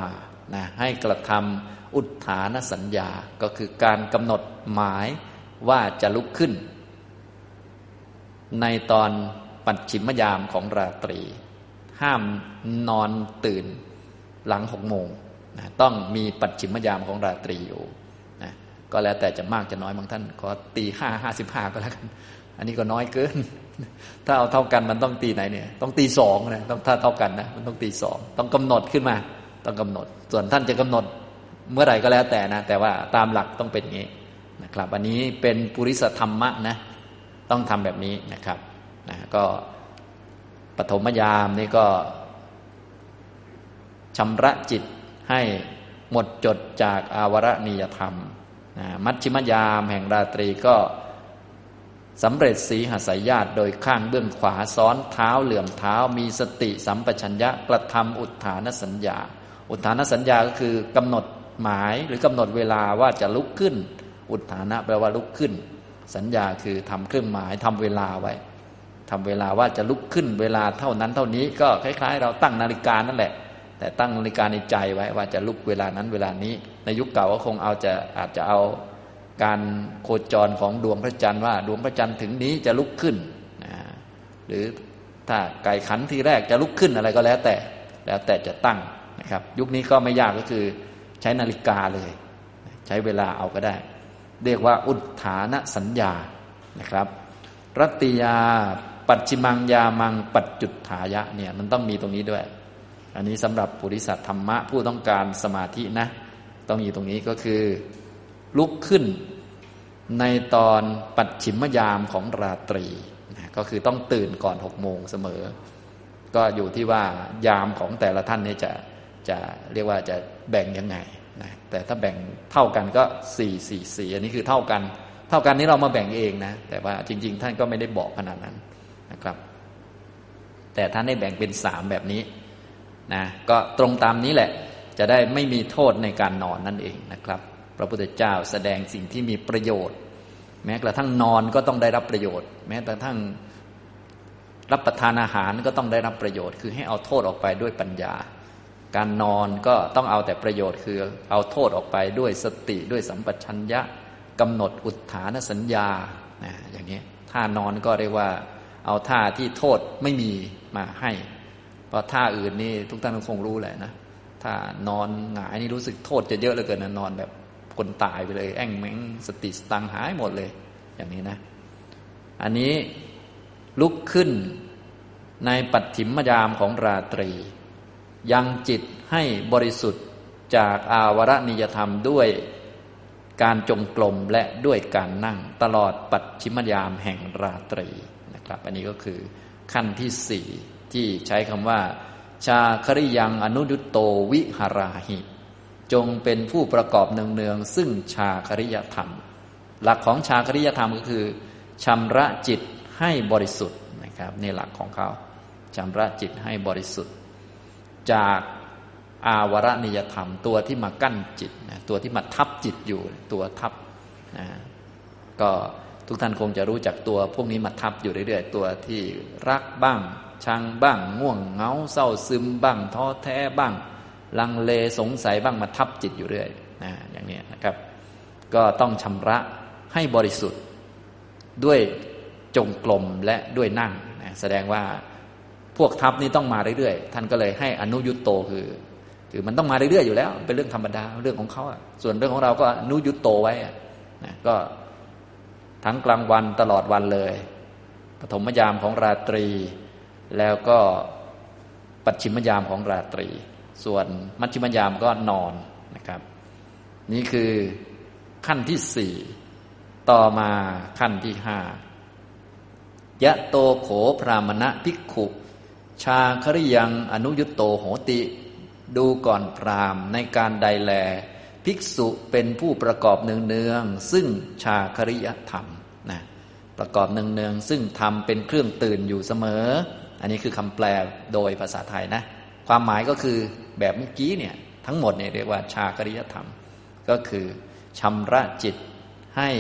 นะให้กระทำอุทธานสัญญาก็คือการกำหนดหมายว่าจะลุกขึ้น ในตอนปัจฉิมยามของราตรี ห้ามนอนตื่นหลังหกโมงนะต้องมีปัจฉิมยามของราตรีอยู่นะก็แล้วแต่จะมากจะน้อยบางท่าน ขอตีห้าห้าสิบห้าก็แล้วกัน อันนี้ก็น้อยเกิน ถ้าเอาเท่ากันมันต้องตีไหนเนี่ย ต้องตีสองนะต้องถ้าเท่ากันนะมันต้องตีสองต้องกำหนดขึ้นมา ต้องกำหนด ส่วนท่านจะกำหนดเมื่อไหร่ก็แล้วแต่นะ แต่ว่าตามหลักต้องเป็นอย่างนี้นะครับ อันนี้เป็นปุริสธรรมะนะ ต้องทำแบบนี้นะครับนะก็ปฐมยามนี่ก็ชำระจิตให้หมดจดจากอาวรณียธรรมนะมัชชิมยามแห่งราตรีก็ สำเร็จสีหสายญาติโดยข้างเบื้องขวาซ้อนเท้าเหลื่อมเท้ามีสติสัมปชัญญะกระทำอุทธานสัญญา อุทานสัญญาก็คือกำหนดหมายหรือกำหนดเวลาว่าจะลุกขึ้น อุทานะแปลว่าลุกขึ้น สัญญาคือทำเครื่องหมายทำเวลาไว้ทำเวลาว่าจะลุกขึ้นเวลาเท่านั้นเท่านี้ก็คล้าย ๆ เราตั้งนาฬิกานั่นแหละ แต่ตั้งนาฬิกาในใจไว้ว่าจะลุกเวลานั้นเวลานี้ ในยุคเก่าก็คงเอาจะอาจจะเอา การโคจรของดวงพระจันทร์ว่า ดวงพระจันทร์ถึงนี้จะลุกขึ้นนะหรือถ้าไก่ขันทีแรกจะลุกขึ้นอะไรก็แล้วแต่แล้วแต่จะตั้งนะครับ ยุคนี้ก็ไม่ยากก็คือใช้นาฬิกาเลย ใช้เวลาเอาก็ได้ เรียกว่าอุทธานสัญญานะครับรัตติยา ปัจจิมังยามัง ปัจจุถายะเนี่ยมันต้องมีตรงนี้ด้วย อันนี้สำหรับปุริสัตธรรมะผู้ต้องการสมาธินะ ต้องมีตรงนี้ก็คือ ลุกขึ้น ในตอนปัจฉิมยามของราตรีนะก็คือต้องตื่นก่อนหกโมงเสมอ ก็อยู่ที่ว่ายามของแต่ละท่านนี่จะจะเรียกว่าจะแบ่งยังไงนะแต่ถ้าแบ่งเท่ากันก็สี่สี่สี่อันนี้คือเท่ากัน เท่ากันนี้เรามาแบ่งเองนะ แต่ว่าจริง ๆ ท่านก็ไม่ได้บอกขนาดนั้นนะครับ แต่ท่านได้แบ่งเป็นสามแบบนี้นะก็ตรงตามนี้แหละจะได้ไม่มีโทษในการนอนนั่นเองนะครับ พระพุทธเจ้าแสดงสิ่งที่มีประโยชน์ แม้กระทั่งนอนก็ต้องได้รับประโยชน์ แม้กระทั่งรับประทานอาหารก็ต้องได้รับประโยชน์ คือให้เอาโทษออกไปด้วยปัญญา การนอนก็ต้องเอาแต่ประโยชน์ คือเอาโทษออกไปด้วยสติด้วยสัมปชัญญะกำหนดอุทธานสัญญานะอย่างนี้ท่านอนก็เรียกว่า เอาท่าที่โทษไม่มีมาให้เพราะท่าอื่นนี่ทุกท่านคงรู้แหละนะถ้านอนหงายนี่รู้สึกโทษจะเยอะเหลือเกินนะนอนแบบ คนตายไปเลย แอ่งแมงสติสตังหายหมดเลย อย่างนี้นะ อันนี้ลุกขึ้นในปัจฉิมยามของราตรี ยังจิตให้บริสุทธิ์จากอาวรณิยธรรมด้วยการจงกรมและด้วยการนั่งตลอดปัจฉิมยามแห่งราตรีนะครับ อันนี้ก็คือขั้นที่สี่ที่ใช้คำว่า ชาคริยังอนุยุตโตวิหราหิ จงเป็นผู้ประกอบเนืองๆซึ่งชาคริยธรรม หลักของชาคริยธรรมก็คือชำระจิตให้บริสุทธิ์นะครับนี่หลักของเขาชำระจิตให้บริสุทธิ์ จากอาวรณิยธรรม ตัวที่มากั้นจิตนะตัวที่มาทับจิตอยู่ตัวทับนะก็ทุกท่านคงจะรู้จักตัวพวกนี้มาทับอยู่เรื่อยๆ ตัวที่รักบ้าง ชังบ้าง ง่วงเงาเศร้าซึมบ้างท้อแท้บ้าง ลังเลสงสัยบ้างมาทับจิตอยู่เรื่อยนะอย่างนี้นะครับ ก็ต้องชำระให้บริสุทธิ์ด้วยจงกลมและด้วยนั่งนะแสดงว่าพวกทัพนี้ต้องมาเรื่อยๆ ท่านก็เลยให้อนุยุตโตคือ คือมันต้องมาเรื่อยๆอยู่แล้ว เป็นเรื่องธรรมดาเรื่องของเขาส่วนเรื่องของเราก็อนุยุตโตไว้นะก็ทั้งกลางวันตลอดวันเลยปฐมยามของราตรี แล้วก็ปัจฉิมยามของราตรี ส่วนมัชชิมยามก็นอนนะครับ นี่คือขั้นที่สี่ต่อมาขั้นที่ห้ายะโตโขพรามณะภิกขุ ชาคริยังอนุยุตโตโหติ ดูก่อนพรามในการใดแล ภิกษุเป็นผู้ประกอบเนืองๆซึ่งชาคริยธรรมนะประกอบเนืองๆซึ่งทำเป็นเครื่องตื่นอยู่เสมอ อันนี้คือคำแปลโดยภาษาไทยนะ ความหมายก็คือ แบบเมื่อกี้เนี่ยทั้งหมดเนี่ยเรียกว่าชาคริยธรรม ก็คือชำระจิตให้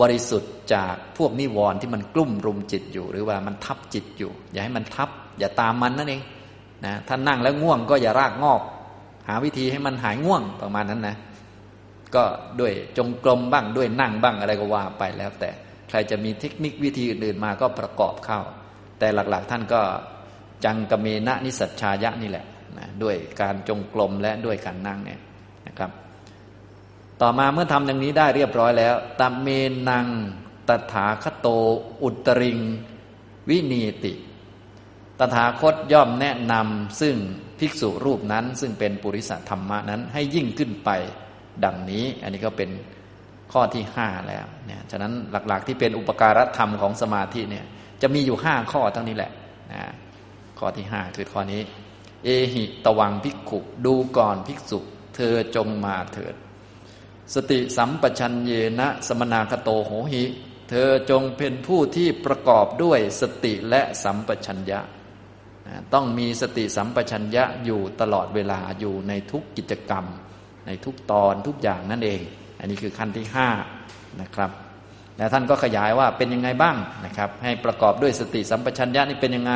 บริสุทธิ์จากพวกนิวรณ์ที่มันกลุ่มรุมจิตอยู่ หรือว่ามันทับจิตอยู่ อย่าให้มันทับ อย่าตามมันนั่นเองนะถ้านั่งแล้วง่วงก็อย่ารากงอก หาวิธีให้มันหายง่วงประมาณนั้นนะ ก็ด้วยจงกรมบ้างด้วยนั่งบ้างอะไรก็ว่าไปแล้ว แต่ใครจะมีเทคนิควิธีอื่นๆมาก็ประกอบเข้า แต่หลักๆท่านก็จังกเมนะนิสัชชายะนี่แหละ นะด้วยการจงกรมและด้วยการนั่งเนี่ยนะครับ ต่อมาเมื่อทำอย่างนี้ได้เรียบร้อยแล้วตาเมนังตถาคโต อุตริง วินีติ ตถาคตย่อมแนะนำซึ่งภิกษุรูปนั้น ซึ่งเป็นปุริสธรรมะนั้นให้ยิ่งขึ้นไปดังนี้ อันนี้ก็เป็นข้อที่ห้าแล้วเนี่ยฉะนั้นหลักๆที่เป็นอุปการธรรมของสมาธิเนี่ยจะมีอยู่ห้าข้อเท่านี้แหละนะข้อที่ห้าคือข้อนี้ เอหิตวังภิกขุ ดูก่อนภิกษุ เธอจงมาเถิด สติสัมปชัญเยนะสมนาคโตโหหิ เธอจงเป็นผู้ที่ประกอบด้วยสติและสัมปชัญญะ ต้องมีสติสัมปชัญญะอยู่ตลอดเวลาอยู่ในทุกกิจกรรม ในทุกตอนทุกอย่างนั่นเอง อันนี้คือขั้นที่ห้านะครับแล้วท่านก็ขยายว่าเป็นยังไงบ้างนะครับ ให้ประกอบด้วยสติสัมปชัญญะนี่เป็นยังไง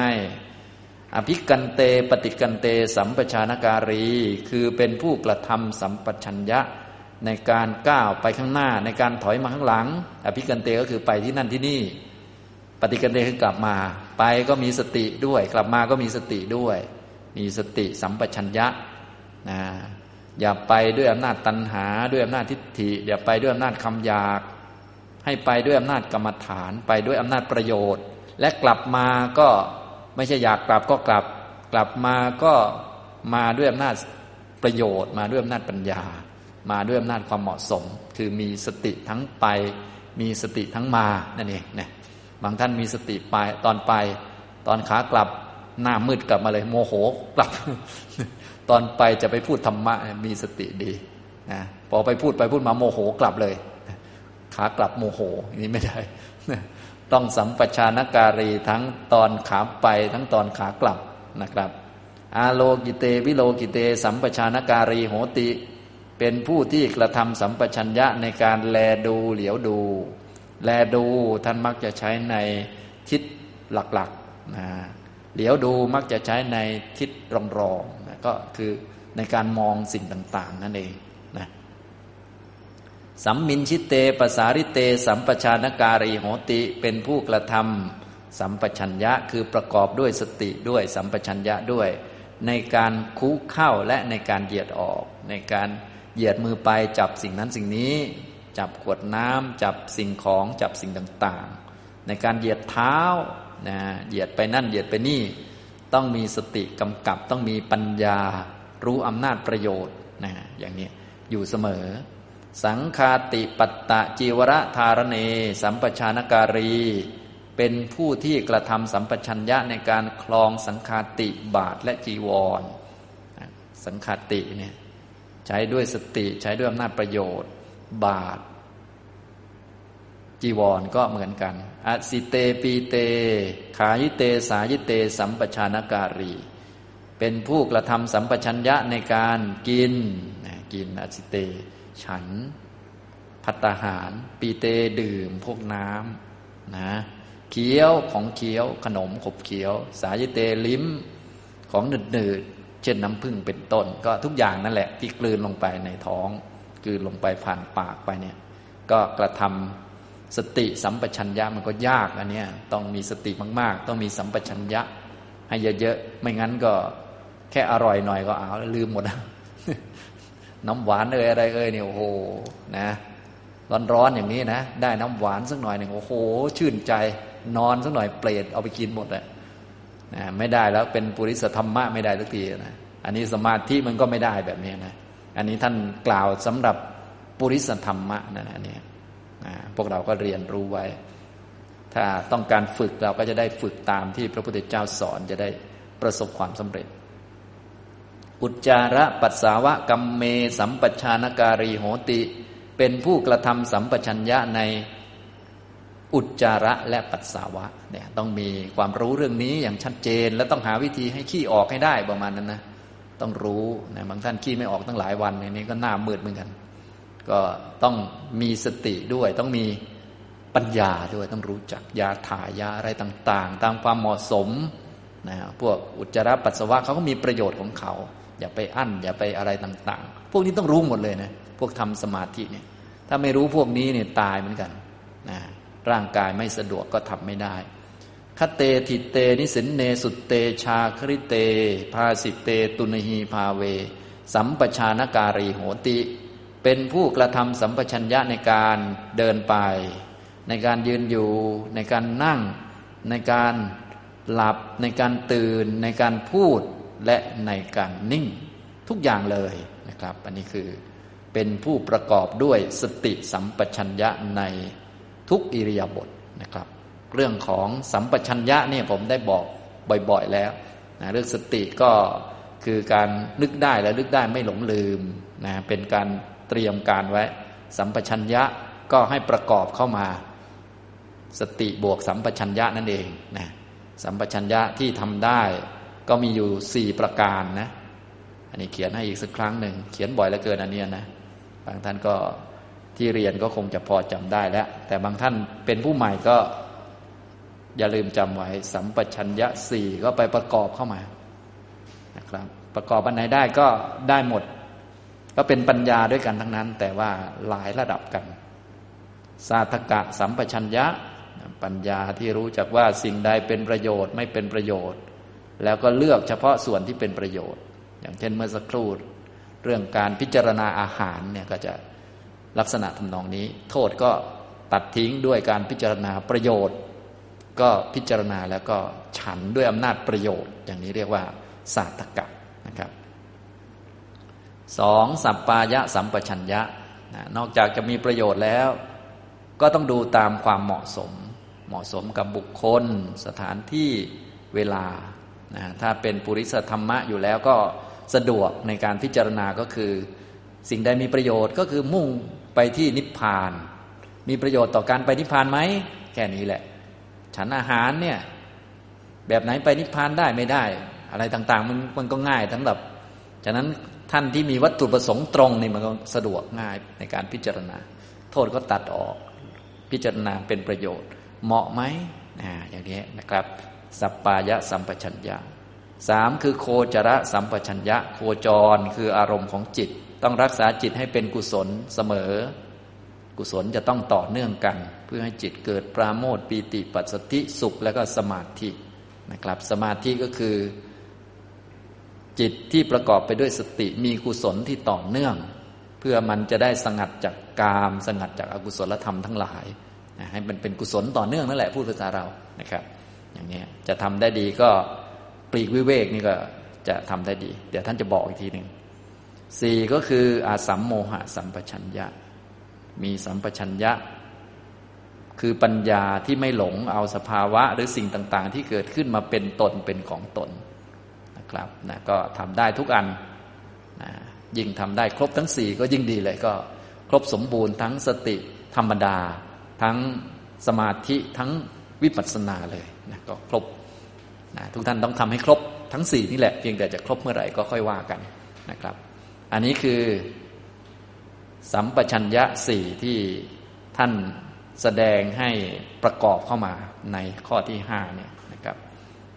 อภิกันเต ปฏิกันเต สัมปชานการี คือเป็นผู้กระทำสัมปชัญญะในการก้าวไปข้างหน้าในการถอยมาข้างหลัง อภิกันเตก็คือไปที่นั่นที่นี่ ปฏิกันเตคือกลับมา ไปก็มีสติด้วย กลับมาก็มีสติด้วย มีสติสัมปชัญญะนะอย่าไปด้วยอำนาจตัณหา ด้วยอำนาจทิฏฐิอย่าไปด้วยอำนาจคำอยาก ให้ไปด้วยอำนาจกรรมฐาน ไปด้วยอำนาจประโยชน์ และกลับมาก็ ไม่ใช่อยากกลับก็กลับ กลับมาก็มาด้วยอำนาจประโยชน์ มาด้วยอำนาจปัญญา มาด้วยอำนาจความเหมาะสม คือมีสติทั้งไป มีสติทั้งมานั่นเองเนี่ยบางท่านมีสติไปตอนไป ตอนขากลับหน้ามืดกลับมาเลย โมโหกลับ ตอนไปจะไปพูดธรรมะมีสติดีนะพอไปพูดไปพูดมาโมโหกลับเลย ขากลับโมโหนี่ไม่ได้ ต้องสัมปชานการีทั้งตอนขาไปทั้งตอนขากลับนะครับ อาโลกิเตวิโลกิเต สัมปชานการีโหติ เป็นผู้ที่กระทำสัมปชัญญะในการแลดูเหลียวดู แลดูท่านมักจะใช้ในทิศหลักๆนะเหลียวดูมักจะใช้ในทิศรองๆนะก็คือในการมองสิ่งต่าง ๆ นั่นเอง สัมมินชิเตปสาริเต สัมปชานการีโหติเป็นผู้กระทำสัมปชัญญะคือประกอบด้วยสติด้วยสัมปชัญญะด้วย ในการคุเข้าและในการเหยียดออก ในการเหยียดมือไปจับสิ่งนั้นสิ่งนี้ จับขวดน้ำจับสิ่งของจับสิ่งต่างๆ ในการเหยียดเท้านะเหยียดไปนั่นเหยียดไปนี่ ต้องมีสติกำกับต้องมีปัญญารู้อำนาจประโยชน์นะอย่างนี้อยู่เสมอ สังคาติปัตตะจีวรธารเน สัมปชานการี เป็นผู้ที่กระทำสัมปชัญญะในการคลองสังคาติบาทและจีวร สังคาติเนี่ยใช้ด้วยสติใช้ด้วยอำนาจประโยชน์ บาท จีวรก็เหมือนกันอสิเตปีเต ขายิเตสายิเต สัมปชานการี เป็นผู้กระทำสัมปชัญญะในการกินกินอสิเต ฉันพัตตาหาร ปีเตดื่มพวกน้ำนะเคี้ยวของเคี้ยวขนมขบเคี้ยว สายเตลิ้มของหนืดๆเช่นน้ำผึ้งเป็นต้น ก็ทุกอย่างนั่นแหละ ที่กลืนลงไปในท้องกลืนลงไปผ่านปากไปเนี่ย ก็กระทำสติสัมปชัญญะมันก็ยากอันเนี้ยต้องมีสติมากๆ ต้องมีสัมปชัญญะ ให้เยอะๆไม่งั้นก็แค่อร่อยหน่อยก็เอาล้วลืมหมด น้ำหวานเอ่ยอะไรเอ่ยเนี่ยโอ้โหนะร้อนๆอย่างนี้นะ ได้น้ำหวานสักหน่อยหนึ่งโอ้โห ชื่นใจนอนสักหน่อยเปรตเอาไปกินหมดเลยนะไม่ได้แล้วเป็นปุริสธรรมะไม่ได้สักทีนะอันนี้สมาธิมันก็ไม่ได้แบบนี้นะอันนี้ท่านกล่าวสำหรับปุริสธรรมะนั่นอันนี้นะพวกเราก็เรียนรู้ไว้ ถ้าต้องการฝึกเราก็จะได้ฝึกตามที่พระพุทธเจ้าสอนจะได้ประสบความสำเร็จ อุจจาระปัสสาวะกัมเมสัมปชานการีโหติ เป็นผู้กระทำสัมปชัญญะในอุจจาระและปัสสาวะเนี่ยต้องมีความรู้เรื่องนี้อย่างชัดเจน และต้องหาวิธีให้ขี้ออกให้ได้ประมาณนั้นนะต้องรู้นะบางท่านขี้ไม่ออกตั้งหลายวันอย่างนี้ก็หน้ามืดเหมือนกัน ก็ต้องมีสติด้วยต้องมีปัญญาด้วยต้องรู้จักยาถ่ายยาอะไรต่าง ๆ ตามความเหมาะสมนะพวกอุจจาระปัสสาวะเขาก็มีประโยชน์ของเขา อย่าไปอั้น อย่าไปอะไรต่าง ๆ พวกนี้ต้องรู้หมดเลยนะพวกทำสมาธิเนี่ยถ้าไม่รู้พวกนี้เนี่ยตายเหมือนกันนะร่างกายไม่สะดวกก็ทำไม่ได้คเตทิเต นิสินเนสุเตชาคริเต ภาสิเต ตุนหีภาเว สัมปชานการีโหติ เป็นผู้กระทำสัมปชัญญะในการเดินไป ในการยืนอยู่ ในการนั่ง ในการหลับ ในการตื่น ในการพูด และในการนิ่งทุกอย่างเลยนะครับ อันนี้คือเป็นผู้ประกอบด้วยสติสัมปชัญญะในทุกอิริยาบถนะครับ เรื่องของสัมปชัญญะเนี่ยผมได้บอกบ่อยๆแล้วนะเรื่องสติก็คือการนึกได้และนึกได้ไม่หลงลืมนะเป็นการเตรียมการไว้ สัมปชัญญะก็ให้ประกอบเข้ามา สติบวกสัมปชัญญะนั่นเองนะสัมปชัญญะที่ทำได้ ก็มีอยู่สี่ประการนะ อันนี้เขียนให้อีกสักครั้งหนึ่ง เขียนบ่อยเหลือเกินอันนี้นะ บางท่านก็ที่เรียนก็คงจะพอจำได้แล้ว แต่บางท่านเป็นผู้ใหม่ก็ อย่าลืมจำไว้ สัมปชัญญะสี่ก็ไปประกอบเข้ามานะครับ ประกอบอันไหนได้ก็ได้หมด ก็เป็นปัญญาด้วยกันทั้งนั้น แต่ว่าหลายระดับกันสาธกะสัมปชัญญะ ปัญญาที่รู้จักว่าสิ่งใดเป็นประโยชน์ไม่เป็นประโยชน์ แล้วก็เลือกเฉพาะส่วนที่เป็นประโยชน์ อย่างเช่นเมื่อสักครู่เรื่องการพิจารณาอาหารเนี่ยก็จะลักษณะทำนองนี้ โทษก็ตัดทิ้งด้วยการพิจารณาประโยชน์ ก็พิจารณาแล้วก็ฉันด้วยอำนาจประโยชน์ อย่างนี้เรียกว่าศาสตกะนะครับสองสัปปายะสัมปชัญญะนอกจากจะมีประโยชน์แล้ว ก็ต้องดูตามความเหมาะสม เหมาะสมกับบุคคล สถานที่เวลา นะถ้าเป็นปุริสธรรมะอยู่แล้วก็สะดวกในการพิจารณาก็คือ สิ่งใดมีประโยชน์ก็คือมุ่งไปที่นิพพาน มีประโยชน์ต่อการไปนิพพานไหมแค่นี้แหละ ฉันอาหารเนี่ยแบบไหนไปนิพพานได้ไม่ได้ อะไรต่างๆ มันมันก็ง่ายสำหรับฉะนั้นท่านที่มีวัตถุประสงค์ตรงนี่มันก็สะดวกง่ายในการพิจารณา โทษก็ตัดออก พิจารณาเป็นประโยชน์เหมาะไหมอ่าอย่างนี้นะครับ สัปปายะสัมปชัญญะสามคือโคจระสัมปชัญญะ โคจรคืออารมณ์ของจิต ต้องรักษาจิตให้เป็นกุศลเสมอ กุศลจะต้องต่อเนื่องกัน เพื่อให้จิตเกิดปราโมทปีติปัสสติสุขและก็สมาธินะครับ สมาธิก็คือ จิตที่ประกอบไปด้วยสติมีกุศลที่ต่อเนื่อง เพื่อมันจะได้สงัดจากกาม สงัดจากอากุศลธรรมทั้งหลาย ให้มันเป็นกุศลต่อเนื่องนั่นแหละพูดภาษาเรานะครับ อย่างนี้จะทำได้ดีก็ปลีกวิเวกนี่ก็จะทำได้ดี เดี๋ยวท่านจะบอกอีกทีหนึ่งสี่ก็คืออาสัมโมหะสัมปชัญญะ มีสัมปชัญญะ คือปัญญาที่ไม่หลงเอาสภาวะหรือสิ่งต่าง ๆ ที่เกิดขึ้นมาเป็นตนเป็นของตนนะครับนะก็ทำได้ทุกอันนะยิ่งทำได้ครบทั้งสี่ก็ยิ่งดีเลยก็ครบสมบูรณ์ทั้งสติธรรมดา ทั้งสมาธิทั้งวิปัสสนาเลย นะก็ครบนะทุกท่านต้องทำให้ครบทั้งสี่นี่แหละเพียงแต่จะครบเมื่อไหร่ก็ค่อยว่ากันนะครับ อันนี้คือสัมปชัญญะสี่ที่ท่านแสดงให้ประกอบเข้ามาในข้อที่ห้าเนี่ยนะครับ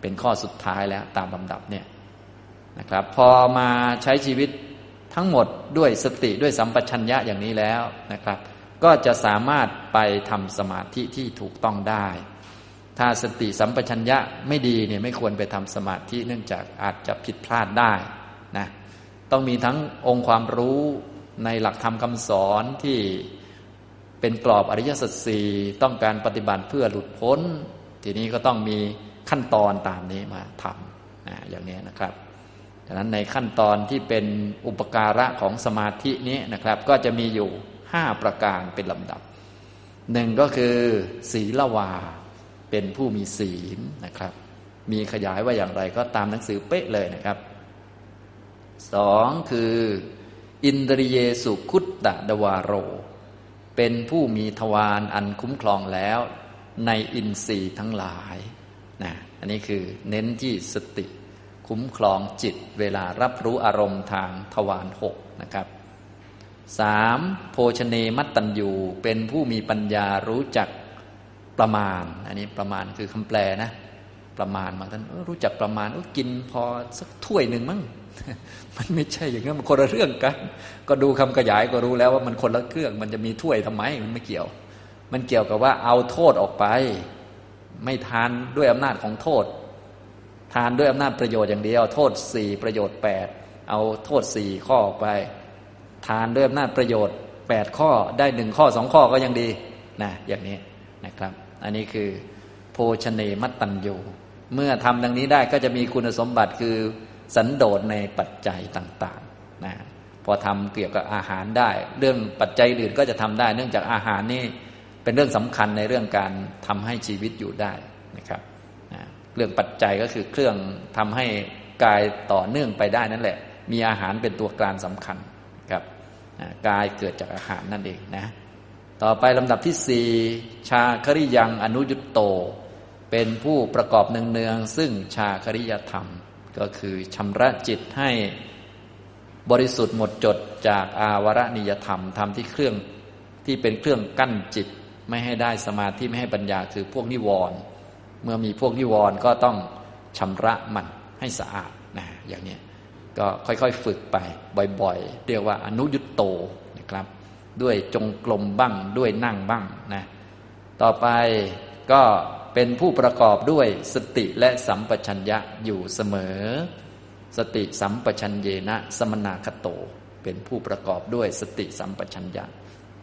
เป็นข้อสุดท้ายแล้วตามลำดับเนี่ยนะครับ พอมาใช้ชีวิตทั้งหมดด้วยสติด้วยสัมปชัญญะอย่างนี้แล้วนะครับ ก็จะสามารถไปทำสมาธิที่ถูกต้องได้ ถ้าสติสัมปชัญญะไม่ดีเนี่ยไม่ควรไปทำสมาธิเนื่องจากอาจจะผิดพลาดได้นะต้องมีทั้งองค์ความรู้ในหลักธรรมคำสอนที่เป็นกรอบอริยสัจสี่ต้องการปฏิบัติเพื่อหลุดพ้น ทีนี้ก็ต้องมีขั้นตอนตามนี้มาทำนะอย่างนี้นะครับดังนั้นในขั้นตอนที่เป็นอุปการะของสมาธินี้นะครับ ก็จะมีอยู่ห้าประการเป็นลำดับหนึ่งก็คือ ศีลวา เป็นผู้มีศีลนะครับ มีขยายว่าอย่างไรก็ตามหนังสือเป๊ะเลยนะครับสองคือ อินทริเยสุคุตตะดวาโร เป็นผู้มีทวารอันคุ้มครองแล้ว ในอินทรีย์ทั้งหลายนะอันนี้คือเน้นที่สติ คุ้มครองจิตเวลารับรู้อารมณ์ทางทวารหกนะครับสามโภชเนมัตตัญญูเป็นผู้มีปัญญารู้จัก ประมาณ อันนี้ประมาณคือคำแปลนะ ประมาณบางท่านรู้จักประมาณกินพอสักถ้วยหนึ่งมั้งมันไม่ใช่อย่างนั้นมันคนละเรื่องกัน ก็ดูคำขยายก็รู้แล้วว่ามันคนละเครื่อง มันจะมีถ้วยทำไม มันไม่เกี่ยว มันเกี่ยวกับว่าเอาโทษออกไป ไม่ทานด้วยอำนาจของโทษ ทานด้วยอำนาจประโยชน์อย่างเดียว โทษสี่ประโยชน์แปดเอาโทษสี่ข้อออกไป ทานด้วยอำนาจประโยชน์แปดข้อได้หนึ่งข้อสองข้อก็ยังดีนะอย่างนี้นะครับ อันนี้คือ โภชเนมัตตัญญูเมื่อทำดังนี้ได้ก็จะมีคุณสมบัติคือสันโดษในปัจจัยต่างๆนะพอทำเกี่ยวกับอาหารได้ เรื่องปัจจัยอื่นก็จะทำได้ เนื่องจากอาหารนี่เป็นเรื่องสำคัญในเรื่องการทำให้ชีวิตอยู่ได้นะครับนะเรื่องปัจจัยก็คือเครื่องทำให้กายต่อเนื่องไปได้นั่นแหละ มีอาหารเป็นตัวกลางสำคัญครับนะกายเกิดจากอาหารนั่นเองนะ ต่อไปลำดับที่สี่ชาคริยังอนุยุตโต เป็นผู้ประกอบเนืองๆซึ่งชาคริยธรรม ก็คือชำระจิตให้บริสุทธิ์หมดจดจากอาวรณิยธรรมธรรมที่เครื่องที่เป็นเครื่องกั้นจิต ไม่ให้ได้สมาธิไม่ให้ปัญญาคือพวกนิวรณ์เมื่อมีพวกนิวรณ์ก็ต้องชำระมันให้สะอาดนะอย่างนี้ก็ค่อยๆฝึกไปบ่อยๆ เรียกว่าอนุยุตโตนะครับ ด้วยจงกลมบ้างด้วยนั่งบ้างนะต่อไปก็เป็นผู้ประกอบด้วยสติและสัมปชัญญะอยู่เสมอ สติสัมปชัญเยนะสมนาคโต เป็นผู้ประกอบด้วยสติสัมปชัญญะ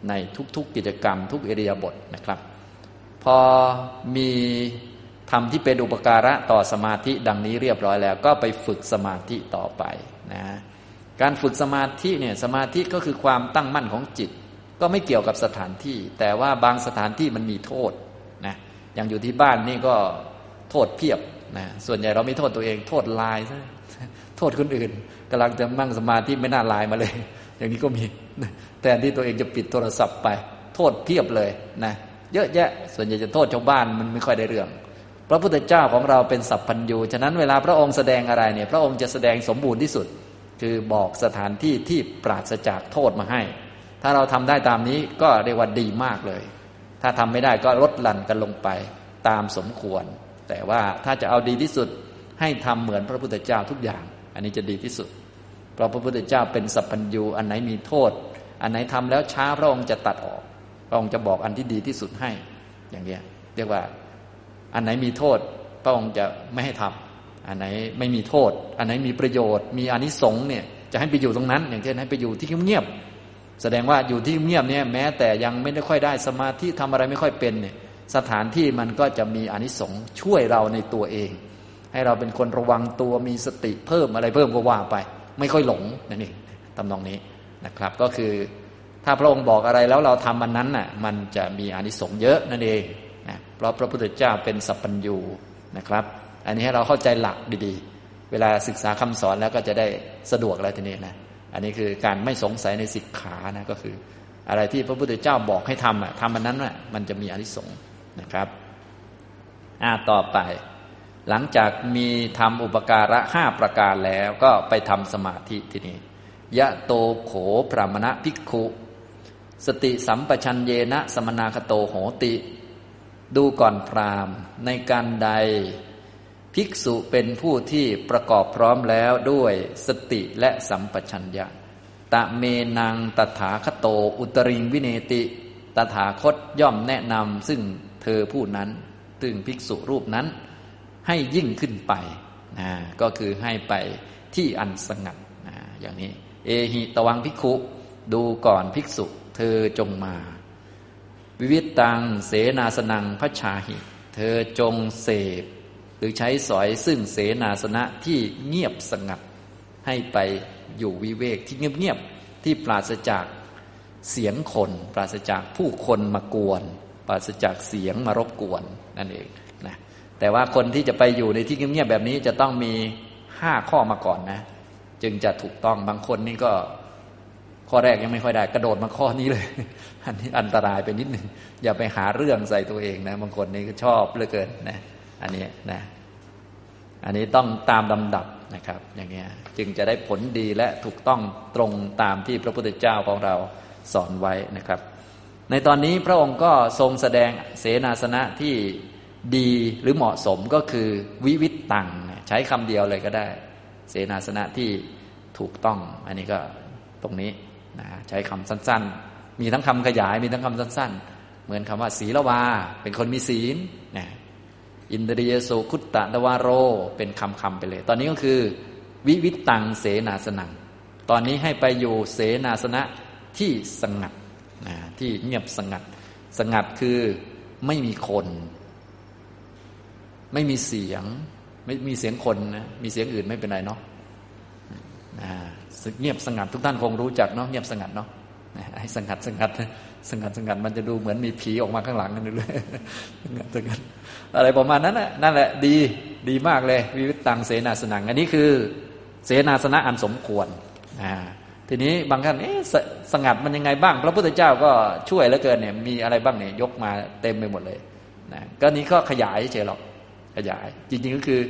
ในทุกๆกิจกรรมทุกเอริยบถนะครับ พอมีทำที่เป็นอุปการะต่อสมาธิดังนี้เรียบร้อยแล้ว ก็ไปฝึกสมาธิต่อไปนะการฝึกสมาธิเนี่ยสมาธิก็คือความตั้งมั่นของจิต ก็ไม่เกี่ยวกับสถานที่ แต่ว่าบางสถานที่มันมีโทษนะอย่างอยู่ที่บ้านนี่ก็โทษเพียบนะส่วนใหญ่เราไม่โทษตัวเอง โทษลายซะโทษคนอื่นกำลังจะนั่งสมาธิไม่น่าลายมาเลย อย่างนี้ก็มีแทนที่ตัวเองจะปิดโทรศัพท์ไป โทษเพียบเลยนะเยอะแยะ ส่วนใหญ่จะโทษชาวบ้านมันไม่ค่อยได้เรื่องพระพุทธเจ้าของเราเป็นสัพพัญญูฉะนั้นเวลาพระองค์แสดงอะไรเนี่ย พระองค์จะแสดงสมบูรณ์ที่สุด คือบอกสถานที่ที่ปราศจากโทษมาให้ ถ้าเราทำได้ตามนี้ก็เรียกว่าดีมากเลย ถ้าทำไม่ได้ก็ลดหลั่นกันลงไปตามสมควร แต่ว่าถ้าจะเอาดีที่สุดให้ทำเหมือนพระพุทธเจ้าทุกอย่าง อันนี้จะดีที่สุด เพราะพระพุทธเจ้าเป็นสัพพัญญูอันไหนมีโทษ อันไหนทำแล้วช้าพระองค์จะตัดออก พระองค์จะบอกอันที่ดีที่สุดให้ อย่างเนี้ยเรียกว่าอันไหนมีโทษ พระองค์จะไม่ให้ทำอันไหนไม่มีโทษ อันไหนมีประโยชน์ มีอนิสงส์เนี่ยจะให้ไปอยู่ตรงนั้น อย่างเช่นให้ไปอยู่ที่เงียบ แสดงว่าอยู่ที่เงียบเนี่ยแม้แต่ยังไม่ได้ค่อยได้สมาธิทำอะไรไม่ค่อยเป็นเนี่ยสถานที่มันก็จะมีอนิสงส์ช่วยเราในตัวเอง ให้เราเป็นคนระวังตัวมีสติเพิ่มอะไรเพิ่มก็ว่าไป ไม่ค่อยหลงนั่นเองตำนองนี้นะครับ ก็คือถ้าพระองค์บอกอะไรแล้วเราทำมันนั้นน่ะมันจะมีอนิสงส์เยอะนั่นเองนะเพราะพระพุทธเจ้าเป็นสัพพัญญูนะครับ อันนี้ให้เราเข้าใจหลักดีๆ เวลาศึกษาคำสอนแล้วก็จะได้สะดวกอะไรทีนี้นะ อันนี้คือการไม่สงสัยในสิกขานะก็คือ อะไรที่พระพุทธเจ้าบอกให้ทำอะทำมันนั้นอะมันจะมีอนิสงส์นะครับอ่าต่อไป หลังจากมีทำอุปการะห้าประการแล้วก็ไปทำสมาธิที่นี่ยะโตโขพรามณะภิกขุ สติสัมปชัญเยนะ สมนาคโตโหติ ดูก่อนพรามในการใด ภิกษุเป็นผู้ที่ประกอบพร้อมแล้วด้วยสติและสัมปชัญญะ ตะเมนังตถาคโตอุตริงวิเนติ ตถาคตย่อมแนะนำซึ่งเธอผู้นั้นตึงภิกษุรูปนั้น ให้ยิ่งขึ้นไปนะก็คือให้ไปที่อันสงัดนะอย่างนี้ เอหิตวังภิกขุ ดูก่อนภิกษุ เธอจงมา วิวิตตังเสนาสนังพระชาหิ เธอจงเสพ หรือใช้สอยซึ่งเสนาสนะที่เงียบสงัด ให้ไปอยู่วิเวกที่เงียบๆที่ปราศจากเสียงคน ปราศจากผู้คนมากวน ปราศจากเสียงมารบกวนนั่นเองนะแต่ว่าคนที่จะไปอยู่ในที่เงียบๆแบบนี้จะต้องมีห้าข้อมาก่อนนะ จึงจะถูกต้องบางคนนี่ก็ข้อแรกยังไม่ค่อยได้ กระโดดมาข้อนี้เลย อันนี้อันตรายไปนิดหนึ่งอย่าไปหาเรื่องใส่ตัวเองนะ บางคนนี่ก็ชอบเหลือเกินนะ อันนี้นะ อันนี้ต้องตามลำดับนะครับ อย่างเงี้ยจึงจะได้ผลดีและถูกต้องตรงตามที่พระพุทธเจ้าของเราสอนไว้นะครับ ในตอนนี้พระองค์ก็ทรงแสดงเสนาสนะที่ดีหรือเหมาะสมก็คือวิวิตตังใช้คำเดียวเลยก็ได้ เสนาสนะที่ถูกต้อง อันนี้ก็ตรงนี้นะใช้คำสั้น ๆ มีทั้งคำขยายมีทั้งคำสั้น ๆ เหมือนคำว่าศีลวา เป็นคนมีศีลนะ อินเดียโสคุตตะตวารโร เป็นคำคำไปเลย ตอนนี้ก็คือ วิวิตตังเสนาสนัง ตอนนี้ให้ไปอยู่เสนาสนะที่สงัดนะที่เงียบสงัด สงัดคือไม่มีคน ไม่มีเสียง ไม่มีเสียงคนนะมีเสียงอื่นไม่เป็นไรเนาะเงียบสงัดทุกท่านคงรู้จักเนาะเงียบสงัดเนาะ ให้สังัดสังัดสังัดสังัดมันจะดูเหมือนมีผีออกมาข้างหลังกันเลยสังัดสังัดอะไรประมาณนั้นแหละนั่นแหละดีดีมากเลย วิวิตตังเสนาสนัง อันนี้คือ เสนาสนะอันสมควรทีนี้บางท่านเอ๊ะสงัดมันยังไงบ้าง พระพุทธเจ้าก็ช่วยเหลือเกินเนี่ยมีอะไรบ้างเนี่ยยกมาเต็มไปหมดเลยนะก็นี้ก็ขยายเฉยหรอกขยาย จริงๆก็คือ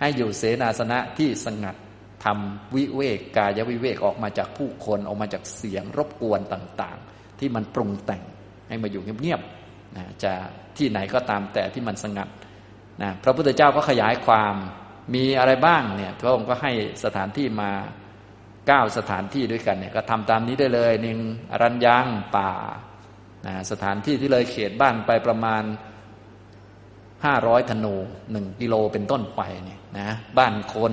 ให้อยู่เสนาสนะที่สงัด ทำวิเวกกายวิเวกออกมาจากผู้คนออกมาจากเสียงรบกวนต่างๆ ที่มันปรุงแต่งให้มาอยู่เงียบๆนะจะที่ไหนก็ตามแต่ที่มันสงัดนะพระพุทธเจ้าก็ขยายความมีอะไรบ้างเนี่ยพระองค์ก็ให้สถานที่มาเก้าสถานที่ด้วยกันเนี่ยก็ทำตามนี้ได้เลยหนึ่งอรัญญังป่านะสถานที่ที่เลยเขตบ้านไปประมาณห้าร้อยธนูหนึ่งกิโลเป็นต้นไปเนี่ยนะบ้านคน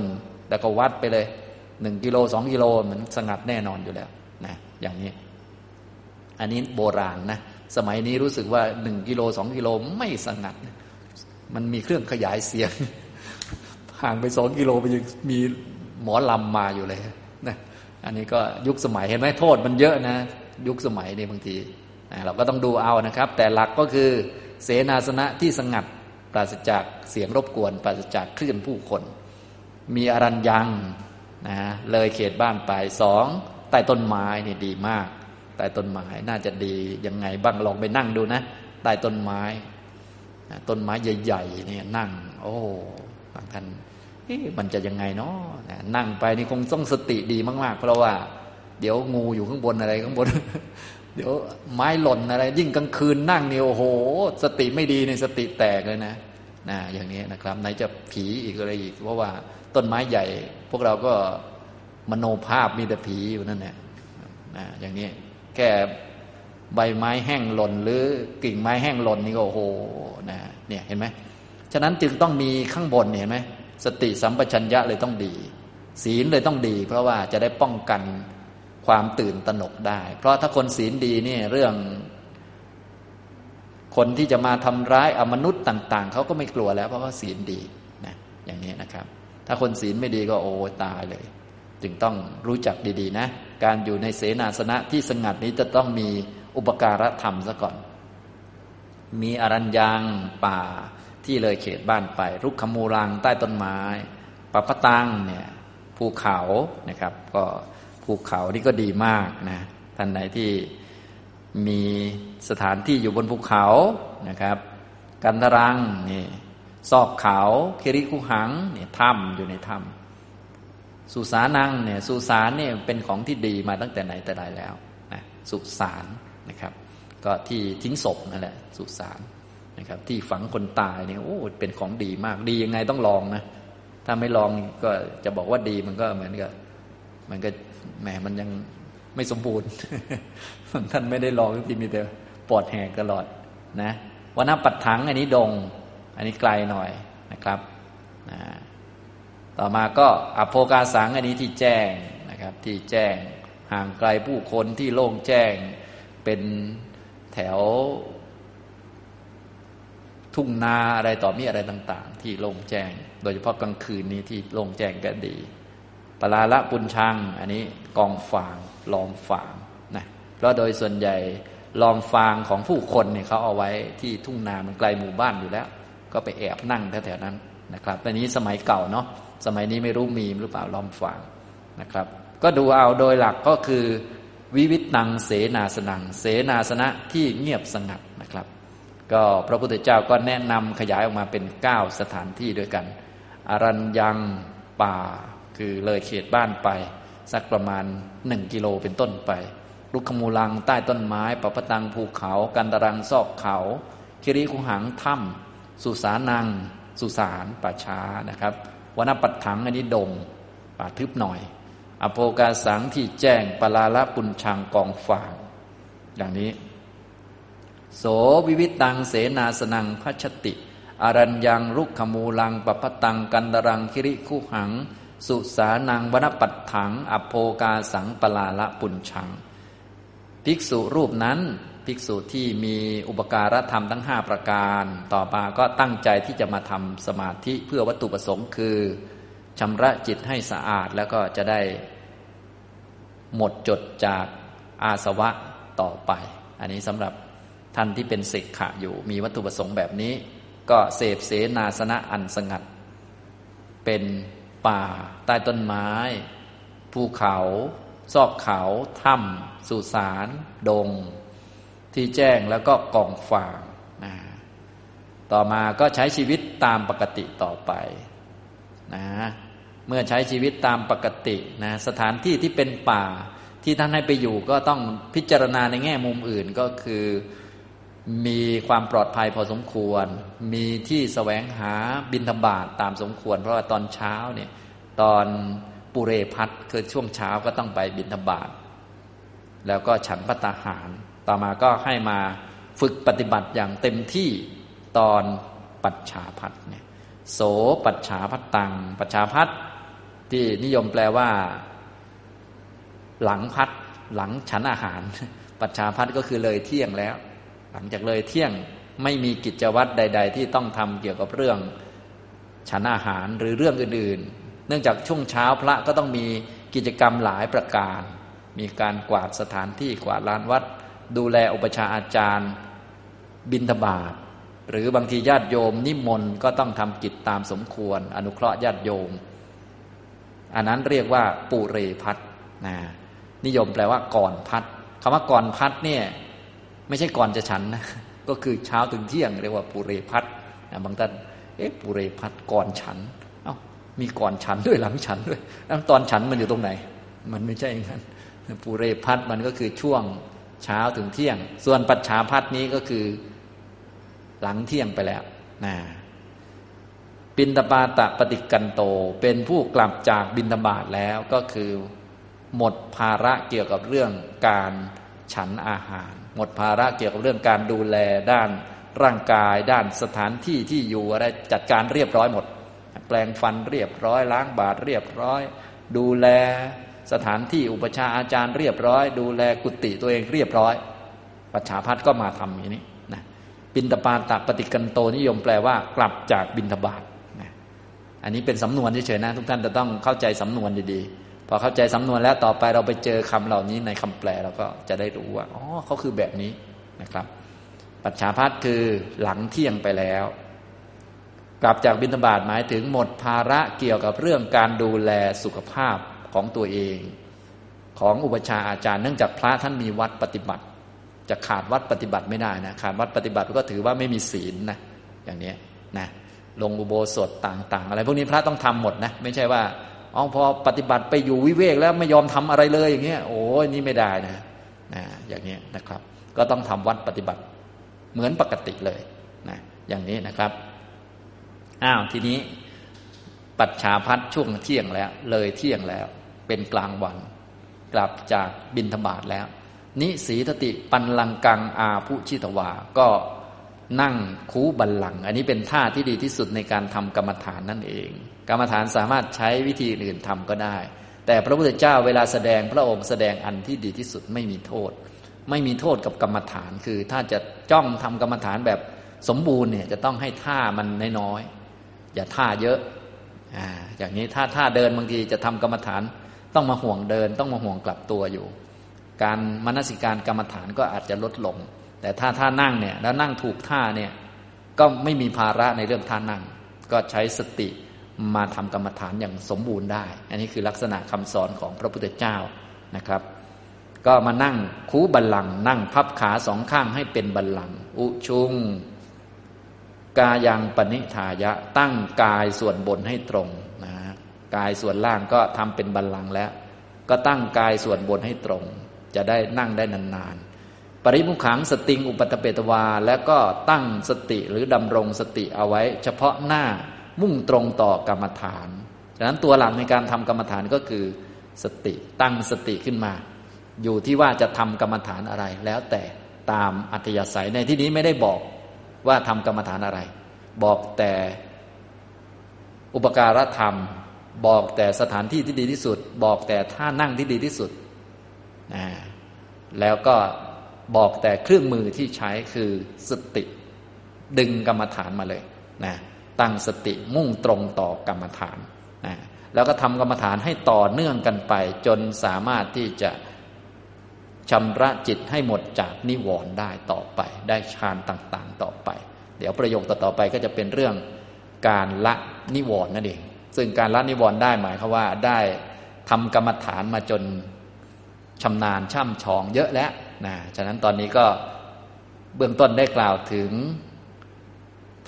แล้วก็วัดไปเลยหนึ่งกิโลสองกิโลเหมือนสงัดแน่นอนอยู่แล้วนะอย่างนี้ อันนี้โบราณนะสมัยนี้รู้สึกว่าหนึ่งกิโลสองกิโลไม่สงัด มันมีเครื่องขยายเสียง ห่างไปสองกิโลไปยังมีหมอลำมาอยู่เลยนะอันนี้ก็ยุคสมัยเห็นไหมโทษมันเยอะนะ ยุคสมัยนี่บางทีเราก็ต้องดูเอานะครับ แต่หลักก็คือเสนาสนะที่สงัดปราศจากเสียงรบกวน ปราศจากคลื่นผู้คน มีอรัญยังนะเลยเขตบ้านไปสองใต้ต้นไม้นี่ดีมาก ใต้ต้นไม้น่าจะดียังไงบ้างลองไปนั่งดูนะ ใต้ต้นไม้ต้นไม้ใหญ่ๆนี่นั่ง โอ้บางท่านมันจะยังไงเนาะนั่งไปนี่คงต้องสติดีมาก ๆ เพราะว่า เดี๋ยวงูอยู่ข้างบนอะไรข้างบน เดี๋ยวไม้หล่นอะไร ยิ่งกลางคืนนั่งเนี่ยโอ้โห สติไม่ดีในสติแตกเลยนะนะอย่างนี้นะครับไหนจะผีอีกอะไรอีกเพราะว่า ต้นไม้ใหญ่ พวกเราก็มโนภาพมีแต่ผีอยู่นั่นแหละนะอย่างนี้แค่ใบไม้แห้งหล่น หรือกิ่งไม้แห้งหล่นนี่ก็โอ้โหนะเนี่ยเห็นไหมฉะนั้นจึงต้องมีข้างบนเห็นไหมสติสัมปชัญญะเลยต้องดี ศีลเลยต้องดี เพราะว่าจะได้ป้องกันความตื่นตระหนกได้ เพราะถ้าคนศีลดีเนี่ยเรื่อง คนที่จะมาทำร้ายอมนุษย์ต่าง ๆเขาก็ไม่กลัวแล้ว เพราะว่าศีลดีนะอย่างนี้นะครับ ถ้าคนศีลไม่ดีก็โอ้ตายเลย จึงต้องรู้จักดีๆนะ การอยู่ในเสนาสนะที่สงัดนี้จะต้องมีอุปการะธรรมซะก่อน มีอรัญญังป่าที่เลยเขตบ้านไป รุกขมูรังใต้ต้นไม้ปะปะตังเนี่ยภูเขานะครับ ก็ภูเขานี่ก็ดีมากนะท่านไหนที่มีสถานที่อยู่บนภูเขานะครับ กันทรังนี่ ซอกเขาคิริคุหังเนี่ยถ้ำอยู่ในถ้ำสุสานังเนี่ยสุสานเนี่ยเป็นของที่ดีมาตั้งแต่ไหนแต่ไรแล้วนะสุสานนะครับ ก็ที่ทิ้งศพนั่นแหละสุสานนะครับ ที่ฝังคนตายเนี่ยโอ้เป็นของดีมากดียังไงต้องลองนะถ้าไม่ลองก็จะบอกว่าดีมันก็เหมือนกับมันก็แหมมันยังไม่สมบูรณ์ท่านไม่ได้ลองที่มีแต่ปอดแหกตลอดนะวันน้ปัดถังอันนี้ดง อันนี้ไกลหน่อยนะครับนะต่อมาก็อโภกาสังอันนี้ที่แจ้งนะครับที่แจ้งห่างไกลผู้คนที่โล่งแจ้งเป็นแถว ทุ่งนาอะไรต่อมีอะไรต่าง ๆ ที่โล่งแจ้ง โดยเฉพาะกลางคืนนี้ที่โล่งแจ้งก็ดีปลาละปุญชัง อันนี้กองฟางล้อมฟางนะเพราะโดยส่วนใหญ่ล้อมฟางของผู้คนเนี่ยเขาเอาไว้ที่ทุ่งนามันไกลหมู่บ้านอยู่แล้ว ก็ไปแอบนั่งแถวๆนั้นนะครับแต่นี้สมัยเก่าเนาะสมัยนี้ไม่รู้มีหรือเปล่าล้อมฟางนะครับ ก็ดูเอาโดยหลักก็คือ วิวิตนังเสนาสนัง เสนาสนะที่เงียบสงัดนะครับ ก็พระพุทธเจ้าก็แนะนำขยายออกมาเป็นเก้าสถานที่ด้วยกันอรัญยังป่า คือเลยเขตบ้านไป สักประมาณหนึ่งกิโลเป็นต้นไปลุกขมูลังใต้ต้นไม้ปะปตังภูเขา กันตรังซอกเขา คิริคุหังถ้ำ สุสานัง สุสานป่าช้านะครับวนปัดถังอันนี้ดงป่าทึบหน่อย อโภกาสังที่แจ้งปลาละปุญชังกองฝางอย่างนี้ โสวิวิตังเสนาสนังพัชติอรัญยังรุกขมูลังปปตังกันตรังคิริคุหัง สุสานังวนปัดถัง อโภกาสังปลาละปุญชัง ภิกษุรูปนั้น ภิกษุที่มีอุปการะธรรมทั้งห้าประการ ต่อมาก็ตั้งใจที่จะมาทำสมาธิเพื่อวัตถุประสงค์คือชำระจิตให้สะอาดแล้วก็จะได้หมดจดจากอาสวะต่อไป อันนี้สำหรับท่านที่เป็นศิกขะอยู่ มีวัตถุประสงค์แบบนี้ ก็เสพเสนาสนะอันสงัด เป็นป่าใต้ต้นไม้ ภูเขา ซอกเขา ถ้ำสุสาน ดง ที่แจ้งแล้วก็กองฟางนะต่อมาก็ใช้ชีวิตตามปกติต่อไปนะเมื่อใช้ชีวิตตามปกตินะสถานที่ที่เป็นป่าที่ท่านให้ไปอยู่ก็ต้องพิจารณาในแง่มุมอื่นก็คือ มีความปลอดภัยพอสมควร มีที่แสวงหาบินธบาตตามสมควร เพราะว่าตอนเช้าเนี่ยตอนปุเรพัทคือช่วงเช้าก็ต้องไปบินธบาตแล้วก็ฉันพัตาหาร ต่อมาก็ให้มาฝึกปฏิบัติอย่างเต็มที่ตอนปัจฉาพัทเนี่ยโสปัจฉาพัตตัง ปัจฉาพัทที่นิยมแปลว่า หลังพัดหลังฉันอาหาร ปัจฉาพัทก็คือเลยเที่ยงแล้ว หลังจากเลยเที่ยงไม่มีกิจวัตรใด ๆ ที่ต้องทำเกี่ยวกับเรื่องฉันอาหารหรือเรื่องอื่นๆ เนื่องจากช่วงเช้าพระก็ต้องมีกิจกรรมหลายประการ มีการกวาดสถานที่กวาดลานวัด ดูแลอุปชาอาจารย์ บิณฑบาตหรือบางทีญาติโยมนิมนต์ก็ต้องทำกิจตามสมควร อนุเคราะห์ญาติโยม อันนั้นเรียกว่าปุเรพัดนะนิยมแปลว่าก่อนพัดคำว่าก่อนพัดเนี่ยไม่ใช่ก่อนจะฉันนะก็คือเช้าถึงเที่ยง เรียกว่าปุเรพัฒนะบางท่านเอ๊ะปุเรพัฒก่อนฉันเอา้ามีก่อนฉันด้วยหลังฉันด้วยแล้วตอนฉันมันอยู่ตรงไหน มันไม่ใช่อย่างนั้นปุเรพัฒมันก็คือช่วง เช้าถึงเที่ยง ส่วนปัจฉาพัฒนี้ก็คือหลังเที่ยงไปแล้วนะบินตบาตะปฏิกันโต เป็นผู้กลับจากบินตบาตแล้วก็คือ หมดภาระเกี่ยวกับเรื่องการฉันอาหาร หมดภาระเกี่ยวกับเรื่องการดูแลด้านร่างกาย ด้านสถานที่ที่อยู่อะไรจัดการเรียบร้อยหมด แปลงฟันเรียบร้อยล้างบาทเรียบร้อย ดูแล สถานที่อุปชาอาจารย์เรียบร้อย ดูแลกุฏิตัวเองเรียบร้อย ปัจฉาพัฒก็มาทำอย่างนี้นะบินตปาตปฏิกันโตนิยมแปลว่ากลับจากบินทบาทนะอันนี้เป็นสำนวนเฉยๆนะ ทุกท่านจะต้องเข้าใจสำนวนดีๆพอเข้าใจสำนวนแล้วต่อไปเราไปเจอคำเหล่านี้ในคำแปลเราก็จะได้รู้ว่าอ๋อเขาคือแบบนี้นะครับ ปัจฉาพัทคือหลังเที่ยงไปแล้วกลับจากบิณฑบาตหมายถึงหมดภาระเกี่ยวกับเรื่องการดูแลสุขภาพ ของตัวเอง ของอุปชาอาจารย์เนื่องจากพระท่านมีวัดปฏิบัติ จะขาดวัดปฏิบัติไม่ได้นะขาดวัดปฏิบัติก็ถือว่าไม่มีศีลนะอย่างนี้นะลงอุโบสถต่างๆ อะไร พวกนี้พระต้องทำหมดนะไม่ใช่ว่าอ๋อพอปฏิบัติไปอยู่วิเวกแล้วไม่ยอมทำอะไรเลยอย่างเงี้ยโอ้ยนี่ไม่ได้นะนะอย่างนี้นะครับ ก็ต้องทำวัดปฏิบัติเหมือนปกติเลยนะอย่างนี้นะครับอ้าวทีนี้ปัจฉาพัดช่วงเที่ยงแล้ว เลยเที่ยงแล้ว เป็นกลางวัน กลับจากบินธบาตแล้ว นิสีทติปันลังกังอาผู้ชิตวา ก็นั่งคูบัลลัง อันนี้เป็นท่าที่ดีที่สุดในการทำกรรมฐานนั่นเอง กรรมฐานสามารถใช้วิธีอื่นทำก็ได้ แต่พระพุทธเจ้าเวลาแสดงพระองค์แสดงอันที่ดีที่สุดไม่มีโทษ ไม่มีโทษกับกรรมฐาน คือถ้าจะจ้องทำกรรมฐานแบบสมบูรณ์เนี่ยจะต้องให้ท่ามันน้อยๆอย่าท่าเยอะ อ่าอย่างนี้ถ้าท่าเดินบางทีจะทำกรรมฐาน ต้องมาห่วงเดิน ต้องมาห่วงกลับตัวอยู่ การมนสิการกรรมฐานก็อาจจะลดลง แต่ถ้าท่านั่งเนี่ยแล้วนั่งถูกท่าเนี่ยก็ไม่มีภาระในเรื่องท่านั่ง ก็ใช้สติมาทำกรรมฐานอย่างสมบูรณ์ได้ อันนี้คือลักษณะคำสอนของพระพุทธเจ้านะครับ ก็มานั่งคูบัลลังนั่งพับขาสองข้างให้เป็นบัลลังอุชุงกายังปณิธายะ ตั้งกายส่วนบนให้ตรง กายส่วนล่างก็ทำเป็นบัลลังก์แล้ว ก็ตั้งกายส่วนบนให้ตรง จะได้นั่งได้นานๆ ปริมุขังสติงอุปตเปตวา แล้วก็ตั้งสติหรือดำรงสติเอาไว้ เฉพาะหน้ามุ่งตรงต่อกรรมฐาน ฉะนั้นตัวหลักในการทำกรรมฐานก็คือสติตั้งสติขึ้นมา อยู่ที่ว่าจะทำกรรมฐานอะไร แล้วแต่ตามอัธยาศัยในที่นี้ไม่ได้บอกว่าทำกรรมฐานอะไร บอกแต่อุปการะธรรม บอกแต่สถานที่ที่ดีที่สุด บอกแต่ท่านั่งที่ดีที่สุด แล้วก็บอกแต่เครื่องมือที่ใช้คือสติ ดึงกรรมฐานมาเลยนะตั้งสติมุ่งตรงต่อกรรมฐานนะแล้วก็ทำกรรมฐานให้ต่อเนื่องกันไป จนสามารถที่จะชำระจิตให้หมดจากนิวรณ์ได้ต่อไป ได้ฌานต่างๆต่อไป เดี๋ยวประโยคต่อๆไปก็จะเป็นเรื่องการละนิวรณ์นั่นเอง ซึ่งการละนิวรณ์ได้หมายคือว่าได้ทำกรรมฐานมาจนชำนาญช่ำชองเยอะแล้วนะฉะนั้นตอนนี้ก็เบื้องต้นได้กล่าวถึง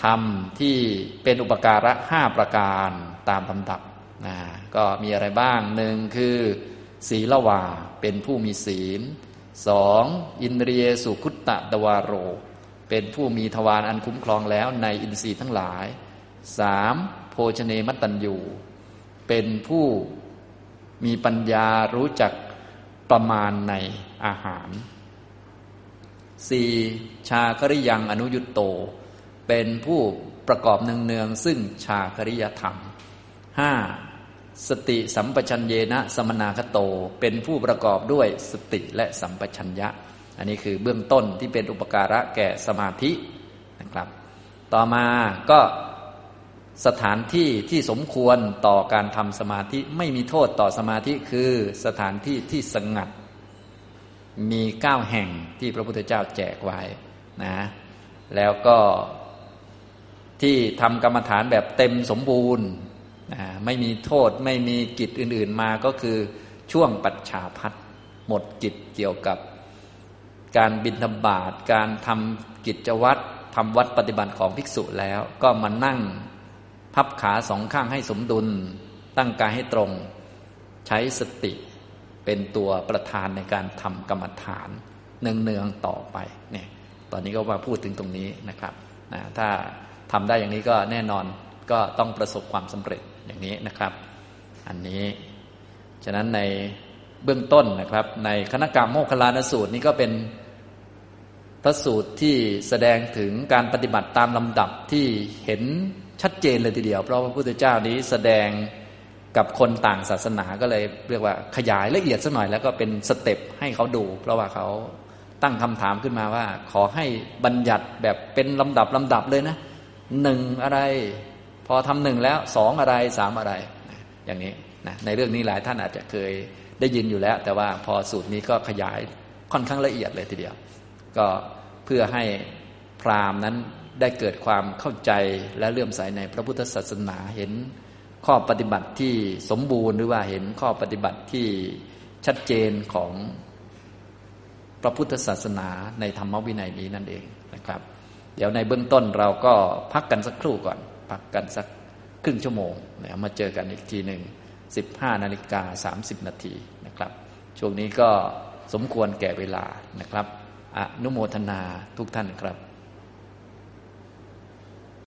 ธรรมที่เป็นอุปการะห้าประการตามลำดับนะก็มีอะไรบ้างหนึ่งคือศีลวาเป็นผู้มีศีลสองอินเรียสุขุตตะตวารโร เป็นผู้มีทวารอันคุ้มครองแล้วในอินทรีย์ทั้งหลายสาม โภชเนมัตตัญญูเป็นผู้มีปัญญารู้จักประมาณในอาหารสี่ชาคริยังอนุยุตโต เป็นผู้ประกอบเนืองๆซึ่งชาคริยธรรมห้าสติสัมปชัญเยนะสมนาคโต เป็นผู้ประกอบด้วยสติและสัมปชัญญะ อันนี้คือเบื้องต้นที่เป็นอุปการะแก่สมาธินะครับ ต่อมาก็ สถานที่ที่สมควรต่อการทำสมาธิไม่มีโทษต่อสมาธิคือสถานที่ที่สงัด มีเก้าแห่งที่พระพุทธเจ้าแจกไว้นะ แล้วก็ที่ทำกรรมฐานแบบเต็มสมบูรณ์ไม่มีโทษไม่มีกิจอื่น ๆมาก็คือช่วงปัจฉาพัดหมดกิจเกี่ยวกับการบินธบาตการทำกิจวัตรทำวัดปฏิบัติของภิกษุแล้วก็มานั่ง พับขาสองข้างให้สมดุล ตั้งกายให้ตรง ใช้สติเป็นตัวประธานในการทำกรรมฐานเนืองๆต่อไปเนี่ยตอนนี้ก็มาพูดถึงตรงนี้นะครับนะถ้าทำได้อย่างนี้ก็แน่นอนก็ต้องประสบความสำเร็จอย่างนี้นะครับ อันนี้ ฉะนั้นในเบื้องต้นนะครับ ในคณกรรมโมคลานสูตรนี้ก็เป็นพระสูตรที่แสดงถึงการปฏิบัติตามลำดับที่เห็น ชัดเจนเลยทีเดียว เพราะพระพุทธเจ้านี้แสดงกับคนต่างศาสนาก็เลยเรียกว่าขยายละเอียดสักหน่อยแล้วก็เป็นสเต็ปให้เขาดู เพราะว่าเขาตั้งคำถามขึ้นมาว่า ขอให้บัญญัติแบบเป็นลำดับลำดับเลยนะหนึ่งอะไร พอทำหนึ่งแล้วสองอะไรสามอะไร อย่างนี้นะในเรื่องนี้หลายท่านอาจจะเคยได้ยินอยู่แล้ว แต่ว่าพอสูตรนี้ก็ขยายค่อนข้างละเอียดเลยทีเดียว ก็เพื่อให้พราหมณ์นั้น ได้เกิดความเข้าใจและเลื่อมใสในพระพุทธศาสนาเห็นข้อปฏิบัติที่สมบูรณ์หรือว่าเห็นข้อปฏิบัติที่ชัดเจนของพระพุทธศาสนาในธรรมวินัยนี้นั่นเองนะครับ เดี๋ยวในเบื้องต้นเราก็พักกันสักครู่ก่อน พักกันสักครึ่งชั่วโมงแล้วมาเจอกันอีกทีหนึ่ง15นาฬิกา30 นาทีนะครับ ช่วงนี้ก็สมควรแก่เวลานะครับ อนุโมทนาทุกท่านครับ